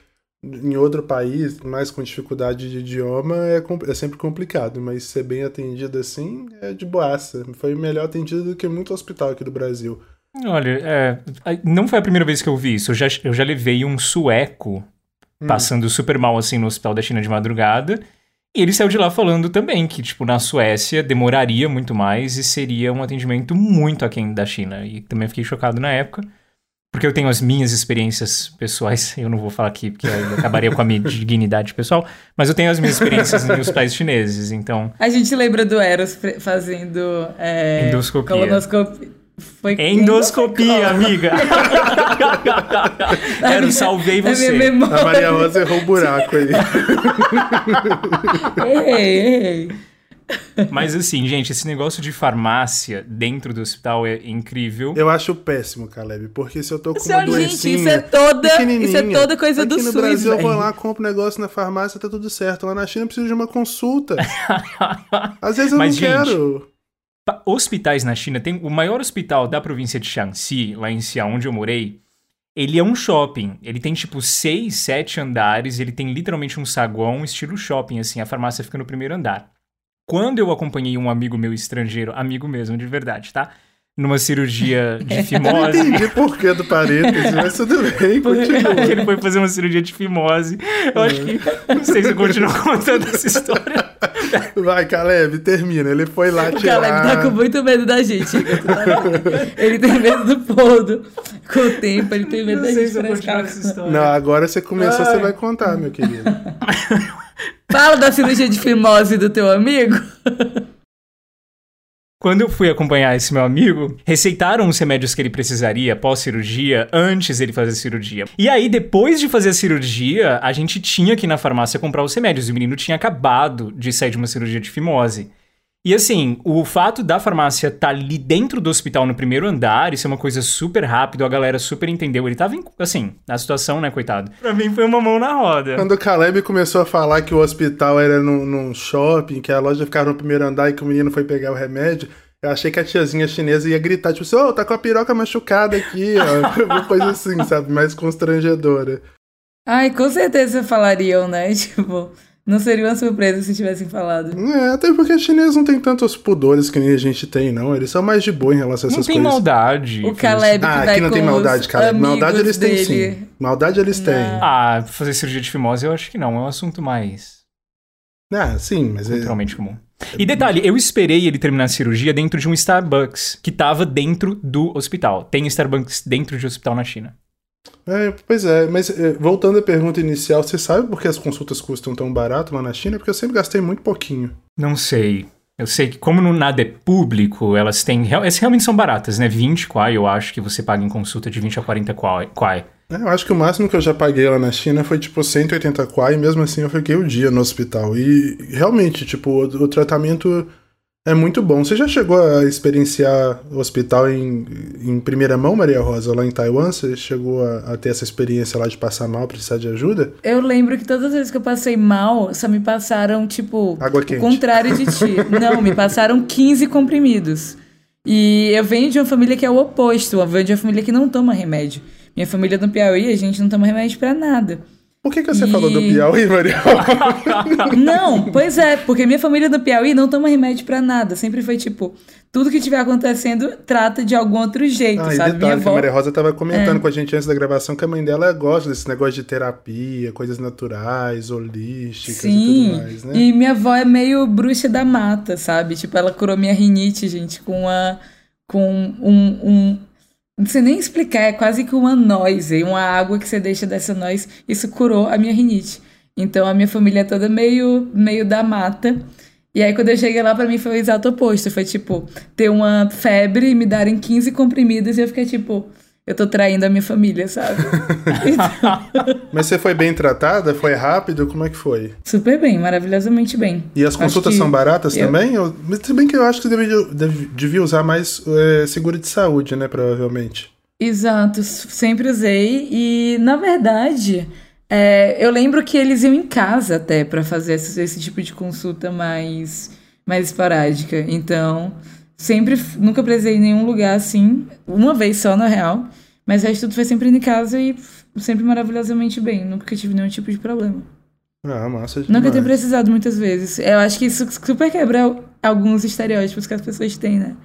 Speaker 1: em outro país, mais com dificuldade de idioma, é, é sempre complicado, mas ser bem atendido assim é de boaça. Foi melhor atendido do que muito hospital aqui do Brasil.
Speaker 2: Olha, é, não foi a primeira vez que eu vi isso. Eu já, eu já levei um sueco hum. passando super mal assim no hospital da China de madrugada. E ele saiu de lá falando também que, tipo, na Suécia demoraria muito mais e seria um atendimento muito aquém da China. E também fiquei chocado na época. Porque eu tenho as minhas experiências pessoais, eu não vou falar aqui porque eu acabaria com a minha dignidade pessoal, mas eu tenho as minhas experiências em hospitais chineses, então...
Speaker 3: A gente lembra do Eros fazendo... É,
Speaker 2: endoscopia.
Speaker 3: Colonoscopia.
Speaker 2: Foi endoscopia, amiga. Eros, salvei você.
Speaker 1: A Maria Rosa errou o buraco aí.
Speaker 3: Ei, ei.
Speaker 2: Mas assim, gente, esse negócio de farmácia dentro do hospital é incrível.
Speaker 1: Eu acho péssimo, Caleb, porque se eu tô com uma doencinha
Speaker 3: gente, isso é toda, isso é toda coisa
Speaker 1: aqui
Speaker 3: do
Speaker 1: no Brasil véio. eu vou lá, compro um negócio na farmácia, tá tudo certo. Lá na China eu preciso de uma consulta. Às vezes eu Mas, não gente, quero.
Speaker 2: hospitais na China, tem o maior hospital da província de Shaanxi, lá em Xi'an, onde eu morei, ele é um shopping. Ele tem tipo seis, sete andares, ele tem literalmente um saguão estilo shopping, assim, a farmácia fica no primeiro andar. Quando eu acompanhei um amigo meu estrangeiro, amigo mesmo, de verdade, tá? numa cirurgia de fimose.
Speaker 1: Não entendi por que do parênteses, mas tudo bem, continua.
Speaker 2: ele foi fazer uma cirurgia de fimose. Eu acho que. Não sei se eu continuo contando essa história.
Speaker 1: Vai, Caleb, termina. Ele foi lá
Speaker 3: O
Speaker 1: tirar...
Speaker 3: Caleb tá com muito medo da gente. Ele tem medo do podo. Com o tempo, ele tem medo
Speaker 2: Não
Speaker 3: da
Speaker 2: sei
Speaker 3: gente
Speaker 2: se eu essa história.
Speaker 1: Não, agora você começou,
Speaker 2: Ai.
Speaker 1: você vai contar, meu querido.
Speaker 3: Fala da cirurgia de fimose do teu amigo.
Speaker 2: Quando eu fui acompanhar esse meu amigo, receitaram os remédios que ele precisaria pós-cirurgia, antes dele fazer a cirurgia. E aí, depois de fazer a cirurgia, a gente tinha que ir na farmácia comprar os remédios. O menino tinha acabado de sair de uma cirurgia de fimose. E assim, o fato da farmácia estar ali dentro do hospital no primeiro andar, isso é uma coisa super rápido, a galera super entendeu. Ele tava, em- assim, na situação, né, coitado? Pra mim foi uma mão na roda.
Speaker 1: Quando o Caleb começou a falar que o hospital era num, num shopping, que a loja ficava no primeiro andar e que o menino foi pegar o remédio, eu achei que a tiazinha chinesa ia gritar, tipo assim, ô, tá com a piroca machucada aqui, ó. Uma coisa assim, sabe? Mais constrangedora.
Speaker 3: Ai, com certeza falariam, né? Tipo, não seria uma surpresa se tivessem falado.
Speaker 1: É, até porque os chineses não tem tantos pudores que nem a gente tem, não. Eles são mais de boa em relação a
Speaker 2: Não
Speaker 1: essas
Speaker 2: tem
Speaker 1: coisas.
Speaker 2: maldade.
Speaker 3: O Caleb que
Speaker 1: Ah,
Speaker 3: vai
Speaker 1: aqui não
Speaker 3: com
Speaker 1: tem maldade,
Speaker 3: os
Speaker 1: cara. Maldade eles têm
Speaker 3: dele.
Speaker 1: sim. Maldade eles têm.
Speaker 2: Ah, fazer cirurgia de fimose eu acho que não, é um assunto mais
Speaker 1: Ah, sim, mas é,
Speaker 2: culturalmente comum. E detalhe, eu esperei ele terminar a cirurgia dentro de um Starbucks que tava dentro do hospital. Tem Starbucks dentro de hospital na China.
Speaker 1: É, pois é, mas é, voltando à pergunta inicial, você sabe por que as consultas custam tão barato lá na China? Porque eu sempre gastei muito pouquinho.
Speaker 2: Não sei. Eu sei que como não nada é público, elas têm... Essas realmente são baratas, né? 20 kwai eu acho que você paga em consulta de 20 a 40 kwai.
Speaker 1: É, Eu acho que o máximo que eu já paguei lá na China foi tipo 180 kwai, e mesmo assim eu fiquei o dia no hospital. E realmente, tipo, o, o tratamento é muito bom. Você já chegou a experienciar o hospital em, em primeira mão, Maria Rosa, lá em Taiwan? Você chegou a, a ter essa experiência lá de passar mal, precisar de ajuda?
Speaker 3: Eu lembro que todas as vezes que eu passei mal, só me passaram, tipo,
Speaker 1: Água
Speaker 3: o
Speaker 1: quente.
Speaker 3: contrário de ti. Não, me passaram 15 comprimidos. E eu venho de uma família que é o oposto. Eu venho de uma família que não toma remédio. Minha família no Piauí, a gente não toma remédio pra nada.
Speaker 1: Por que, que você
Speaker 3: E-
Speaker 1: falou do Piauí, Maria Rosa?
Speaker 3: Não, pois é, porque minha família do Piauí não toma remédio pra nada. Sempre foi tipo, tudo que estiver acontecendo trata de algum outro jeito,
Speaker 1: Ah, e
Speaker 3: sabe?
Speaker 1: detalhe
Speaker 3: Minha
Speaker 1: que a
Speaker 3: avó.
Speaker 1: Maria Rosa tava comentando com a gente antes da gravação que a mãe dela gosta desse negócio de terapia, coisas naturais, holísticas e
Speaker 3: Sim,
Speaker 1: tudo mais, né?
Speaker 3: e minha avó é meio bruxa da mata, sabe? Tipo, ela curou minha rinite, gente, com a com um, um não sei nem explicar, é quase que uma noise, uma água que você deixa dessa noise, isso curou a minha rinite. Então a minha família é toda meio meio da mata. E aí quando eu cheguei lá, pra mim foi o exato oposto, foi tipo ter uma febre e me darem 15 comprimidos e eu fiquei tipo, eu tô traindo a minha família, sabe?
Speaker 1: Mas você foi bem tratada? Foi rápido? Como é que foi?
Speaker 3: Super bem, maravilhosamente bem.
Speaker 1: E as consultas
Speaker 3: que
Speaker 1: são baratas
Speaker 3: eu-
Speaker 1: também? Eu, mas se bem que eu acho que você devia, usar mais é, seguro de saúde, né? Provavelmente.
Speaker 3: Exato, sempre usei. E, na verdade, é, eu lembro que eles iam em casa até pra fazer esse, esse tipo de consulta mais, mais esporádica. Então, sempre, nunca precisei em nenhum lugar assim, uma vez só, na real. Mas o resto tudo foi sempre em casa e sempre maravilhosamente bem. Nunca tive nenhum tipo de problema.
Speaker 1: Ah, massa
Speaker 3: Nunca
Speaker 1: demais.
Speaker 3: tenho precisado muitas vezes. Eu acho que isso super quebra alguns estereótipos que as pessoas têm, né?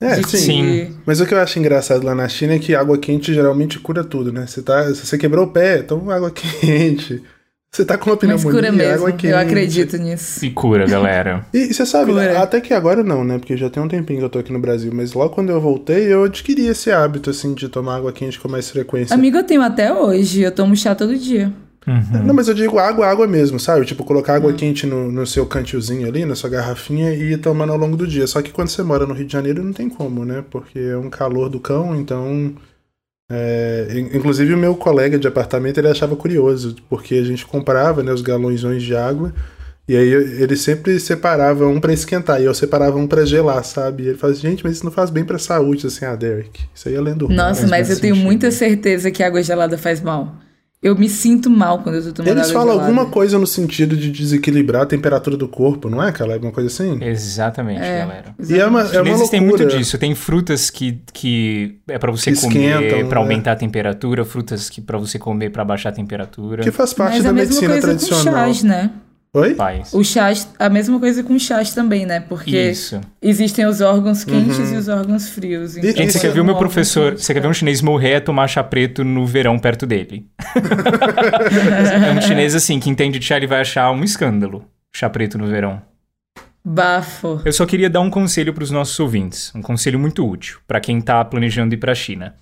Speaker 1: É, sim.
Speaker 2: Sim.
Speaker 1: Mas o que eu acho engraçado lá na China é que água quente geralmente cura tudo, né? Você, tá, se você quebrou o pé, toma água quente. Você tá com uma
Speaker 3: Mas
Speaker 1: pneumonia,
Speaker 3: cura mesmo.
Speaker 1: água quente.
Speaker 3: Eu acredito nisso.
Speaker 2: E cura, galera.
Speaker 1: E você sabe,
Speaker 3: Cura.
Speaker 1: até que agora não, né? Porque já tem um tempinho que eu tô aqui no Brasil, mas logo quando eu voltei, eu adquiri esse hábito, assim, de tomar água quente com mais frequência.
Speaker 3: Amigo, eu tenho até hoje. Eu tomo chá todo dia.
Speaker 2: Uhum.
Speaker 1: Não, mas eu digo água, água mesmo, sabe? Tipo, colocar água quente no, no seu cantilzinho ali, na sua garrafinha e ir tomando ao longo do dia. Só que quando você mora no Rio de Janeiro não tem como, né? Porque é um calor do cão, então. É, in- Inclusive o meu colega de apartamento ele achava curioso, porque a gente comprava né, os galões de água. E aí ele sempre separava um pra esquentar, e eu separava um pra gelar, sabe? E ele fala assim, gente, mas isso não faz bem pra saúde, assim, ah, Derek. Isso aí é urbana.
Speaker 3: Nossa,
Speaker 2: faz
Speaker 3: mas eu
Speaker 2: mais
Speaker 3: tenho muita certeza que água gelada faz mal. Eu me sinto mal quando eu tô tomando
Speaker 1: Eles
Speaker 3: água
Speaker 1: falam
Speaker 3: gelada.
Speaker 1: alguma coisa no sentido de desequilibrar a temperatura do corpo, não é, cara? Alguma coisa assim?
Speaker 2: Exatamente,
Speaker 3: É.
Speaker 2: galera.
Speaker 1: E é uma, é
Speaker 2: chineses têm
Speaker 1: loucura.
Speaker 2: muito disso. Tem frutas que, que é pra você
Speaker 1: Que
Speaker 2: comer pra
Speaker 1: né?
Speaker 2: aumentar a temperatura, frutas que pra você comer pra baixar a temperatura.
Speaker 1: Que faz parte
Speaker 3: Mas
Speaker 1: da
Speaker 3: a mesma
Speaker 1: medicina
Speaker 3: coisa
Speaker 1: tradicional.
Speaker 3: com chás, né?
Speaker 1: Oi?
Speaker 2: Faz.
Speaker 3: O chás, a mesma coisa com chás também, né? Porque
Speaker 2: Isso.
Speaker 3: existem os órgãos quentes
Speaker 1: Uhum.
Speaker 3: e os órgãos frios. Então,
Speaker 2: Gente, você quer ver o meu professor,
Speaker 3: quente,
Speaker 2: você quer ver um chinês morrer a tomar chá preto no verão perto dele. é um chinês assim, que entende de chá, ele vai achar um escândalo. Chá preto no verão.
Speaker 3: Bafo.
Speaker 2: Eu só queria dar um conselho para os nossos ouvintes, um conselho muito útil para quem tá planejando ir para a China.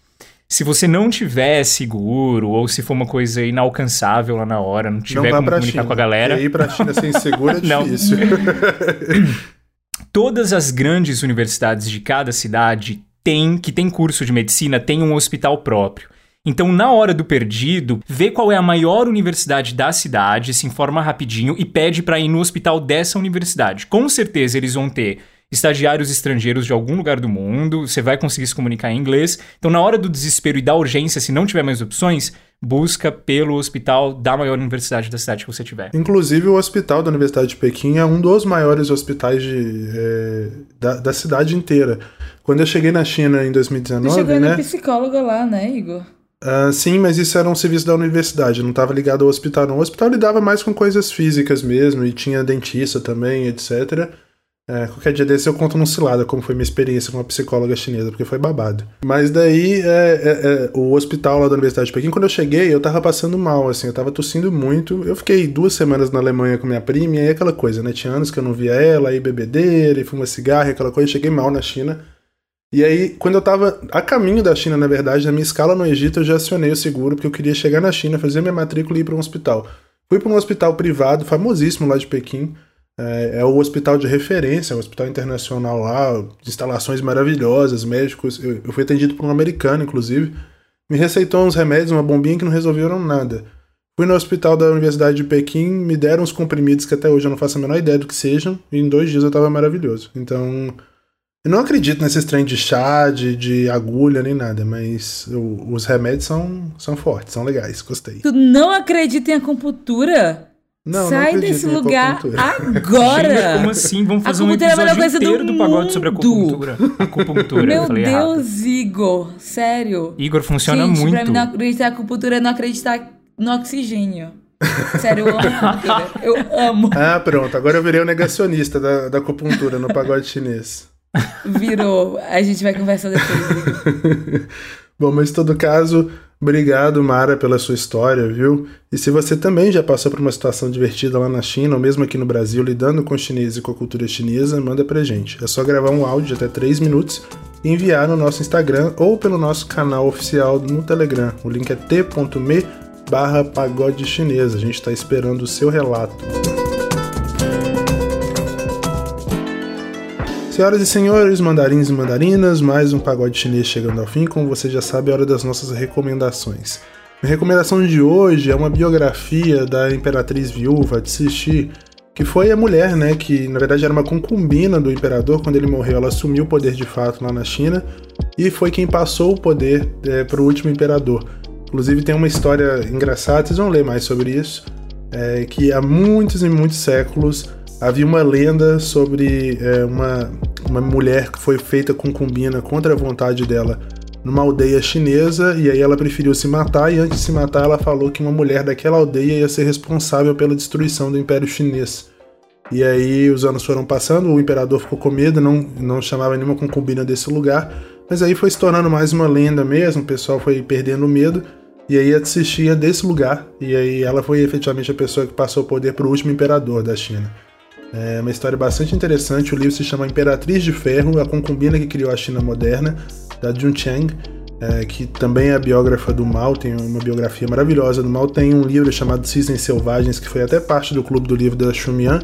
Speaker 2: Se você não tiver seguro ou se for uma coisa inalcançável lá na hora, não tiver
Speaker 1: não
Speaker 2: como comunicar
Speaker 1: China.
Speaker 2: com a galera,
Speaker 1: Porque ir pra China sem seguro é difícil.
Speaker 2: todas as grandes universidades de cada cidade têm, que tem curso de medicina, têm um hospital próprio. Então, na hora do perdido, vê qual é a maior universidade da cidade, se informa rapidinho e pede para ir no hospital dessa universidade. Com certeza eles vão ter estagiários estrangeiros de algum lugar do mundo, você vai conseguir se comunicar em inglês. Então, na hora do desespero e da urgência, se não tiver mais opções, busca pelo hospital da maior universidade da cidade que você tiver.
Speaker 1: Inclusive, o hospital da Universidade de Pequim é um dos maiores hospitais de, é, da, da cidade inteira. Quando eu cheguei na China em
Speaker 3: Tu
Speaker 1: 2019,
Speaker 3: chegou
Speaker 1: né?
Speaker 3: no psicólogo lá, né, Igor?
Speaker 1: Ah, sim, mas isso era um serviço da universidade, não estava ligado ao hospital, não. O hospital lidava mais com coisas físicas mesmo, e tinha dentista também, etc. É, qualquer dia desse eu conto num cilada como foi minha experiência com uma psicóloga chinesa, porque foi babado. Mas daí, é, é, é, o hospital lá da Universidade de Pequim, quando eu cheguei, eu tava passando mal, assim, eu tava tossindo muito. Eu fiquei duas semanas na Alemanha com minha prima, e aí aquela coisa, né? Tinha anos que eu não via ela, aí bebedeira, e fuma cigarro, aquela coisa, eu cheguei mal na China. E aí, quando eu tava a caminho da China, na verdade, na minha escala no Egito, eu já acionei o seguro, porque eu queria chegar na China, fazer minha matrícula e ir para um hospital. Fui para um hospital privado, famosíssimo lá de Pequim. É, é o hospital de referência, é um hospital internacional lá, instalações maravilhosas, médicos. Eu, eu fui atendido por um americano, inclusive. Me receitou uns remédios, uma bombinha que não resolveram nada. Fui no hospital da Universidade de Pequim, me deram uns comprimidos que até hoje eu não faço a menor ideia do que sejam, e em dois dias eu tava maravilhoso. Então, eu não acredito nesses trem de chá, de, de agulha, nem nada, mas o- os remédios são, são fortes, são legais, gostei.
Speaker 3: Tu não acredita em acupuntura?
Speaker 1: Não, não
Speaker 3: Sai
Speaker 1: acredito
Speaker 3: desse lugar agora!
Speaker 2: Gente, como assim? Vamos fazer um
Speaker 3: Acupuntura é a melhor
Speaker 2: episódio
Speaker 3: coisa do
Speaker 2: inteiro do, pagode sobre acupuntura. Acupuntura, eu
Speaker 3: Meu
Speaker 2: falei errado.
Speaker 3: Deus, Igor, sério.
Speaker 2: Igor, funciona
Speaker 3: Gente,
Speaker 2: muito.
Speaker 3: pra mim não acreditar acupuntura é não acreditar no oxigênio. Sério, eu amo. Eu amo.
Speaker 1: Ah, pronto, agora eu virei o negacionista da, da acupuntura no pagode chinês.
Speaker 3: Virou. A gente vai conversar depois.
Speaker 1: Bom, mas em todo caso, obrigado, Mara, pela sua história, viu? E se você também já passou por uma situação divertida lá na China, ou mesmo aqui no Brasil, lidando com chinês e com a cultura chinesa, manda pra gente. É só gravar um áudio de até 3 minutos e enviar no nosso Instagram ou pelo nosso canal oficial no Telegram. O link é t.me barra pagode chinês. A gente está esperando o seu relato. Senhoras e senhores, mandarins e mandarinas, mais um pagode chinês chegando ao fim. Como você já sabe, é hora das nossas recomendações. Minha recomendação de hoje é uma biografia da imperatriz viúva Cixi, que foi a mulher, né, que na verdade era uma concubina do imperador. Quando ele morreu, ela assumiu o poder de fato lá na China e foi quem passou o poder é, para o último imperador. Inclusive tem uma história engraçada, vocês vão ler mais sobre isso, é, que há muitos e muitos séculos havia uma lenda sobre é, uma, uma mulher que foi feita concubina contra a vontade dela numa aldeia chinesa e aí ela preferiu se matar e antes de se matar ela falou que uma mulher daquela aldeia ia ser responsável pela destruição do Império Chinês. E aí os anos foram passando, o imperador ficou com medo, não, não chamava nenhuma concubina desse lugar, mas aí foi se tornando mais uma lenda mesmo, o pessoal foi perdendo medo, e aí a Cixi é desse lugar, e aí ela foi efetivamente a pessoa que passou o poder para o último imperador da China. É uma história bastante interessante. O livro se chama Imperatriz de Ferro, a concubina que criou a China moderna, da Jun Chang, é, que também é biógrafa do Mao, tem uma biografia maravilhosa do Mao. Tem um livro chamado Cisnes Selvagens, que foi até parte do clube do livro da Xumian.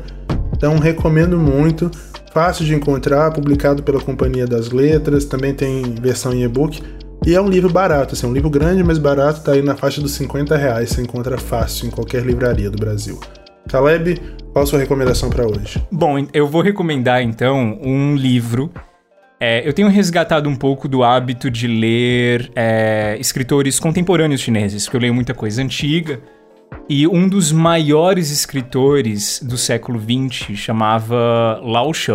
Speaker 1: Então recomendo muito. Fácil de encontrar, publicado pela Companhia das Letras, também tem versão em e-book. E é um livro barato, assim, um livro grande, mas barato, tá aí na faixa dos 50 reais, você encontra fácil em qualquer livraria do Brasil. Caleb, qual a sua recomendação para hoje?
Speaker 2: Bom, eu vou recomendar então um livro É, eu tenho resgatado um pouco do hábito de ler é, escritores contemporâneos chineses, porque eu leio muita coisa antiga. E um dos maiores escritores do século XX chamava Lao She.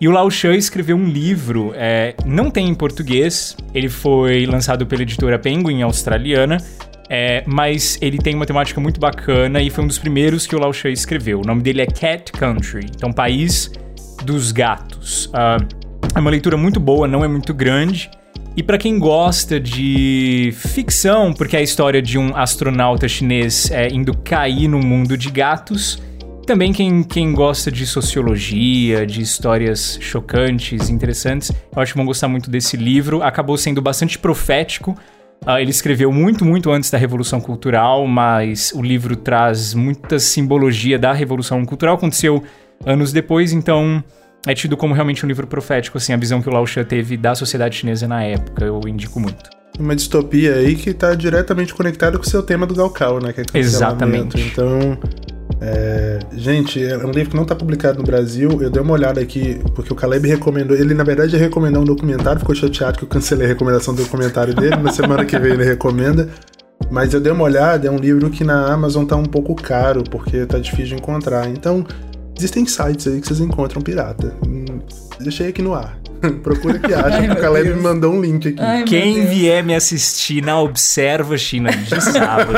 Speaker 2: E o Lao She escreveu um livro, é, não tem em português, ele foi lançado pela editora Penguin australiana, é, mas ele tem uma temática muito bacana e foi um dos primeiros que o Lao She escreveu. O nome dele é Cat Country, então País dos Gatos. Uh, é uma leitura muito boa, não é muito grande. E para quem gosta de ficção, porque é a história de um astronauta chinês é, indo cair no mundo de gatos, também quem, quem gosta de sociologia, de histórias chocantes, interessantes, eu acho que vão gostar muito desse livro. Acabou sendo bastante profético. Uh, ele escreveu muito, muito antes da Revolução Cultural, mas o livro traz muita simbologia da Revolução Cultural. Aconteceu anos depois, então é tido como realmente um livro profético, assim, a visão que o Lao Shan teve da sociedade chinesa na época, eu indico muito.
Speaker 1: Uma distopia aí que está diretamente conectada com o seu tema do Galcal, né? Que é
Speaker 2: Exatamente.
Speaker 1: Então, é, gente, é um livro que não está publicado no Brasil. Eu dei uma olhada aqui, porque o Caleb recomendou. Ele, na verdade, ia recomendar um documentário, ficou chateado que eu cancelei a recomendação do documentário dele. na semana que vem ele recomenda. Mas eu dei uma olhada, é um livro que na Amazon tá um pouco caro, porque tá difícil de encontrar. Então, Existem sites aí que vocês encontram pirata. Deixei aqui no ar. Procura que acha, que o Caleb Deus. me mandou um link aqui.
Speaker 2: Ai, Quem vier me assistir na Observa China de sábado.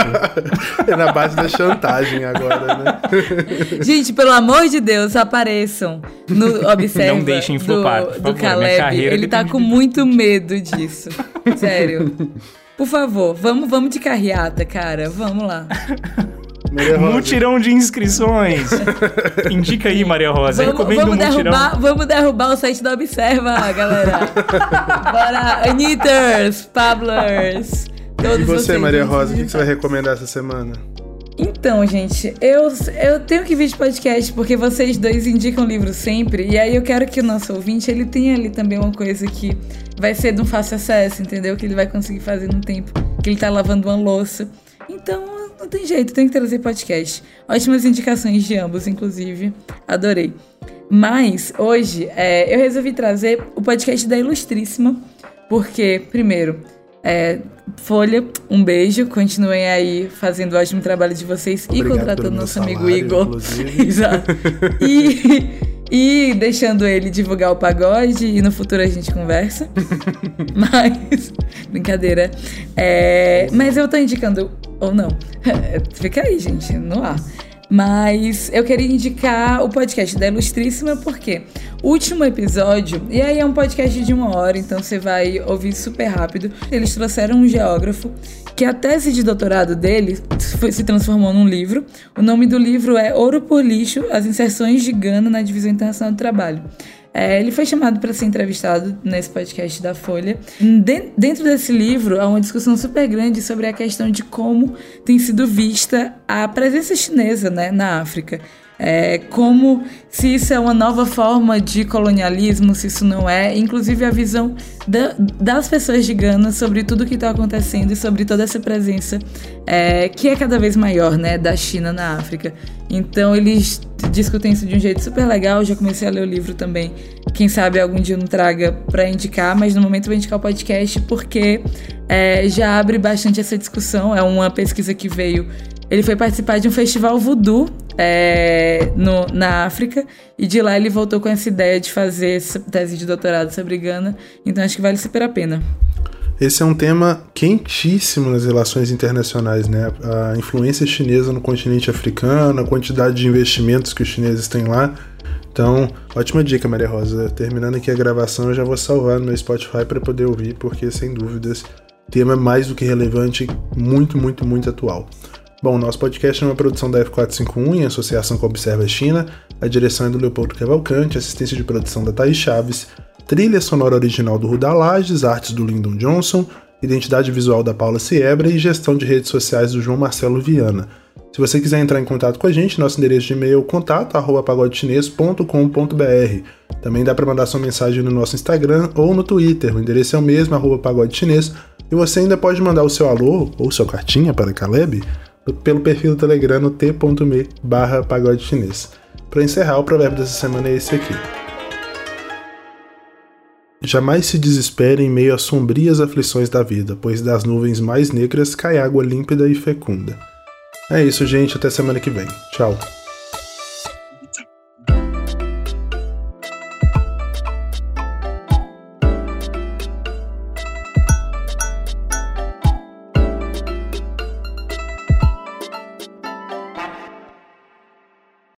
Speaker 1: é na base da chantagem agora, né?
Speaker 3: Gente, pelo amor de Deus, apareçam no Observa
Speaker 2: Não deixem flopar,
Speaker 3: do, do Caleb. Ele tá com muito medo disso. Sério. Por favor, vamos, vamos de carreata, cara. Vamos lá.
Speaker 2: Mutirão de inscrições. Indica aí, Maria Rosa.
Speaker 3: Vamos,
Speaker 2: Recomendo
Speaker 3: vamos
Speaker 2: um
Speaker 3: derrubar, Vamos derrubar o site da Observa, galera. Bora, Anitters, Pablers.
Speaker 1: Todos e você, Maria Rosa, o que você vai recomendar essa semana?
Speaker 3: Então, gente, eu, eu tenho que vir de podcast porque vocês dois indicam livro sempre. E aí eu quero que o nosso ouvinte ele tenha ali também uma coisa que vai ser de um fácil acesso, entendeu? Que ele vai conseguir fazer no tempo que ele tá lavando uma louça. Então, não tem jeito, tem que trazer podcast. Ótimas indicações de ambos, inclusive. Adorei. Mas hoje é, eu resolvi trazer o podcast da Ilustríssima, porque, primeiro, é, Folha, um beijo. Continuem aí fazendo o ótimo trabalho de vocês
Speaker 1: Obrigado
Speaker 3: e contratando nosso
Speaker 1: salário,
Speaker 3: amigo Igor. Exato. E, e deixando ele divulgar o pagode e no futuro a gente conversa. mas, brincadeira. É, mas eu tô indicando, ou não, fica aí, gente, no ar. Mas eu queria indicar o podcast da Ilustríssima, porque último episódio, e aí é um podcast de uma hora, então você vai ouvir super rápido. Eles trouxeram um geógrafo que a tese de doutorado dele foi, se transformou num livro. O nome do livro é Ouro por Lixo: As Inserções de Gana na Divisão Internacional do Trabalho. É, ele foi chamado para ser entrevistado nesse podcast da Folha. dentro desse livro, há uma discussão super grande sobre a questão de como tem sido vista a presença chinesa né, na África. É, como se isso é uma nova forma de colonialismo, se isso não é, inclusive a visão da, das pessoas de Gana sobre tudo que está acontecendo e sobre toda essa presença é, que é cada vez maior, né, da China na África. Então eles discutem isso de um jeito super legal. Já comecei a ler o livro também. Quem sabe algum dia eu não traga para indicar, mas no momento eu vou indicar o podcast porque é, já abre bastante essa discussão. É uma pesquisa que veio. Ele foi participar de um festival voodoo é, no, na África e de lá ele voltou com essa ideia de fazer tese de doutorado sobre Gana. Então acho que vale super a pena.
Speaker 1: Esse é um tema quentíssimo nas relações internacionais, né? A influência chinesa no continente africano, a quantidade de investimentos que os chineses têm lá. Então, ótima dica, Maria Rosa. Terminando aqui a gravação, eu já vou salvar no meu Spotify para poder ouvir, porque sem dúvidas, tema mais do que relevante, muito, muito, muito atual. Bom, nosso podcast é uma produção da F451 em associação com a Observa China. A direção é do Leopoldo Cavalcante, assistência de produção da Thaís Chaves, trilha sonora original do Ruda Lages, artes do Lyndon Johnson, identidade visual da Paula Siebra e gestão de redes sociais do João Marcelo Viana. Se você quiser entrar em contato com a gente, nosso endereço de e-mail é contato@pagodechinês.com.br. Também dá para mandar sua mensagem no nosso Instagram ou no Twitter. O endereço é o mesmo, arroba pagode chinês. E você ainda pode mandar o seu alô ou sua cartinha para Caleb pelo perfil do Telegram no t.me barra pagode chinês. Para encerrar, o provérbio dessa semana é esse aqui. Jamais se desespere em meio às sombrias aflições da vida, pois das nuvens mais negras cai água límpida e fecunda. É isso, gente. Até semana que vem. Tchau.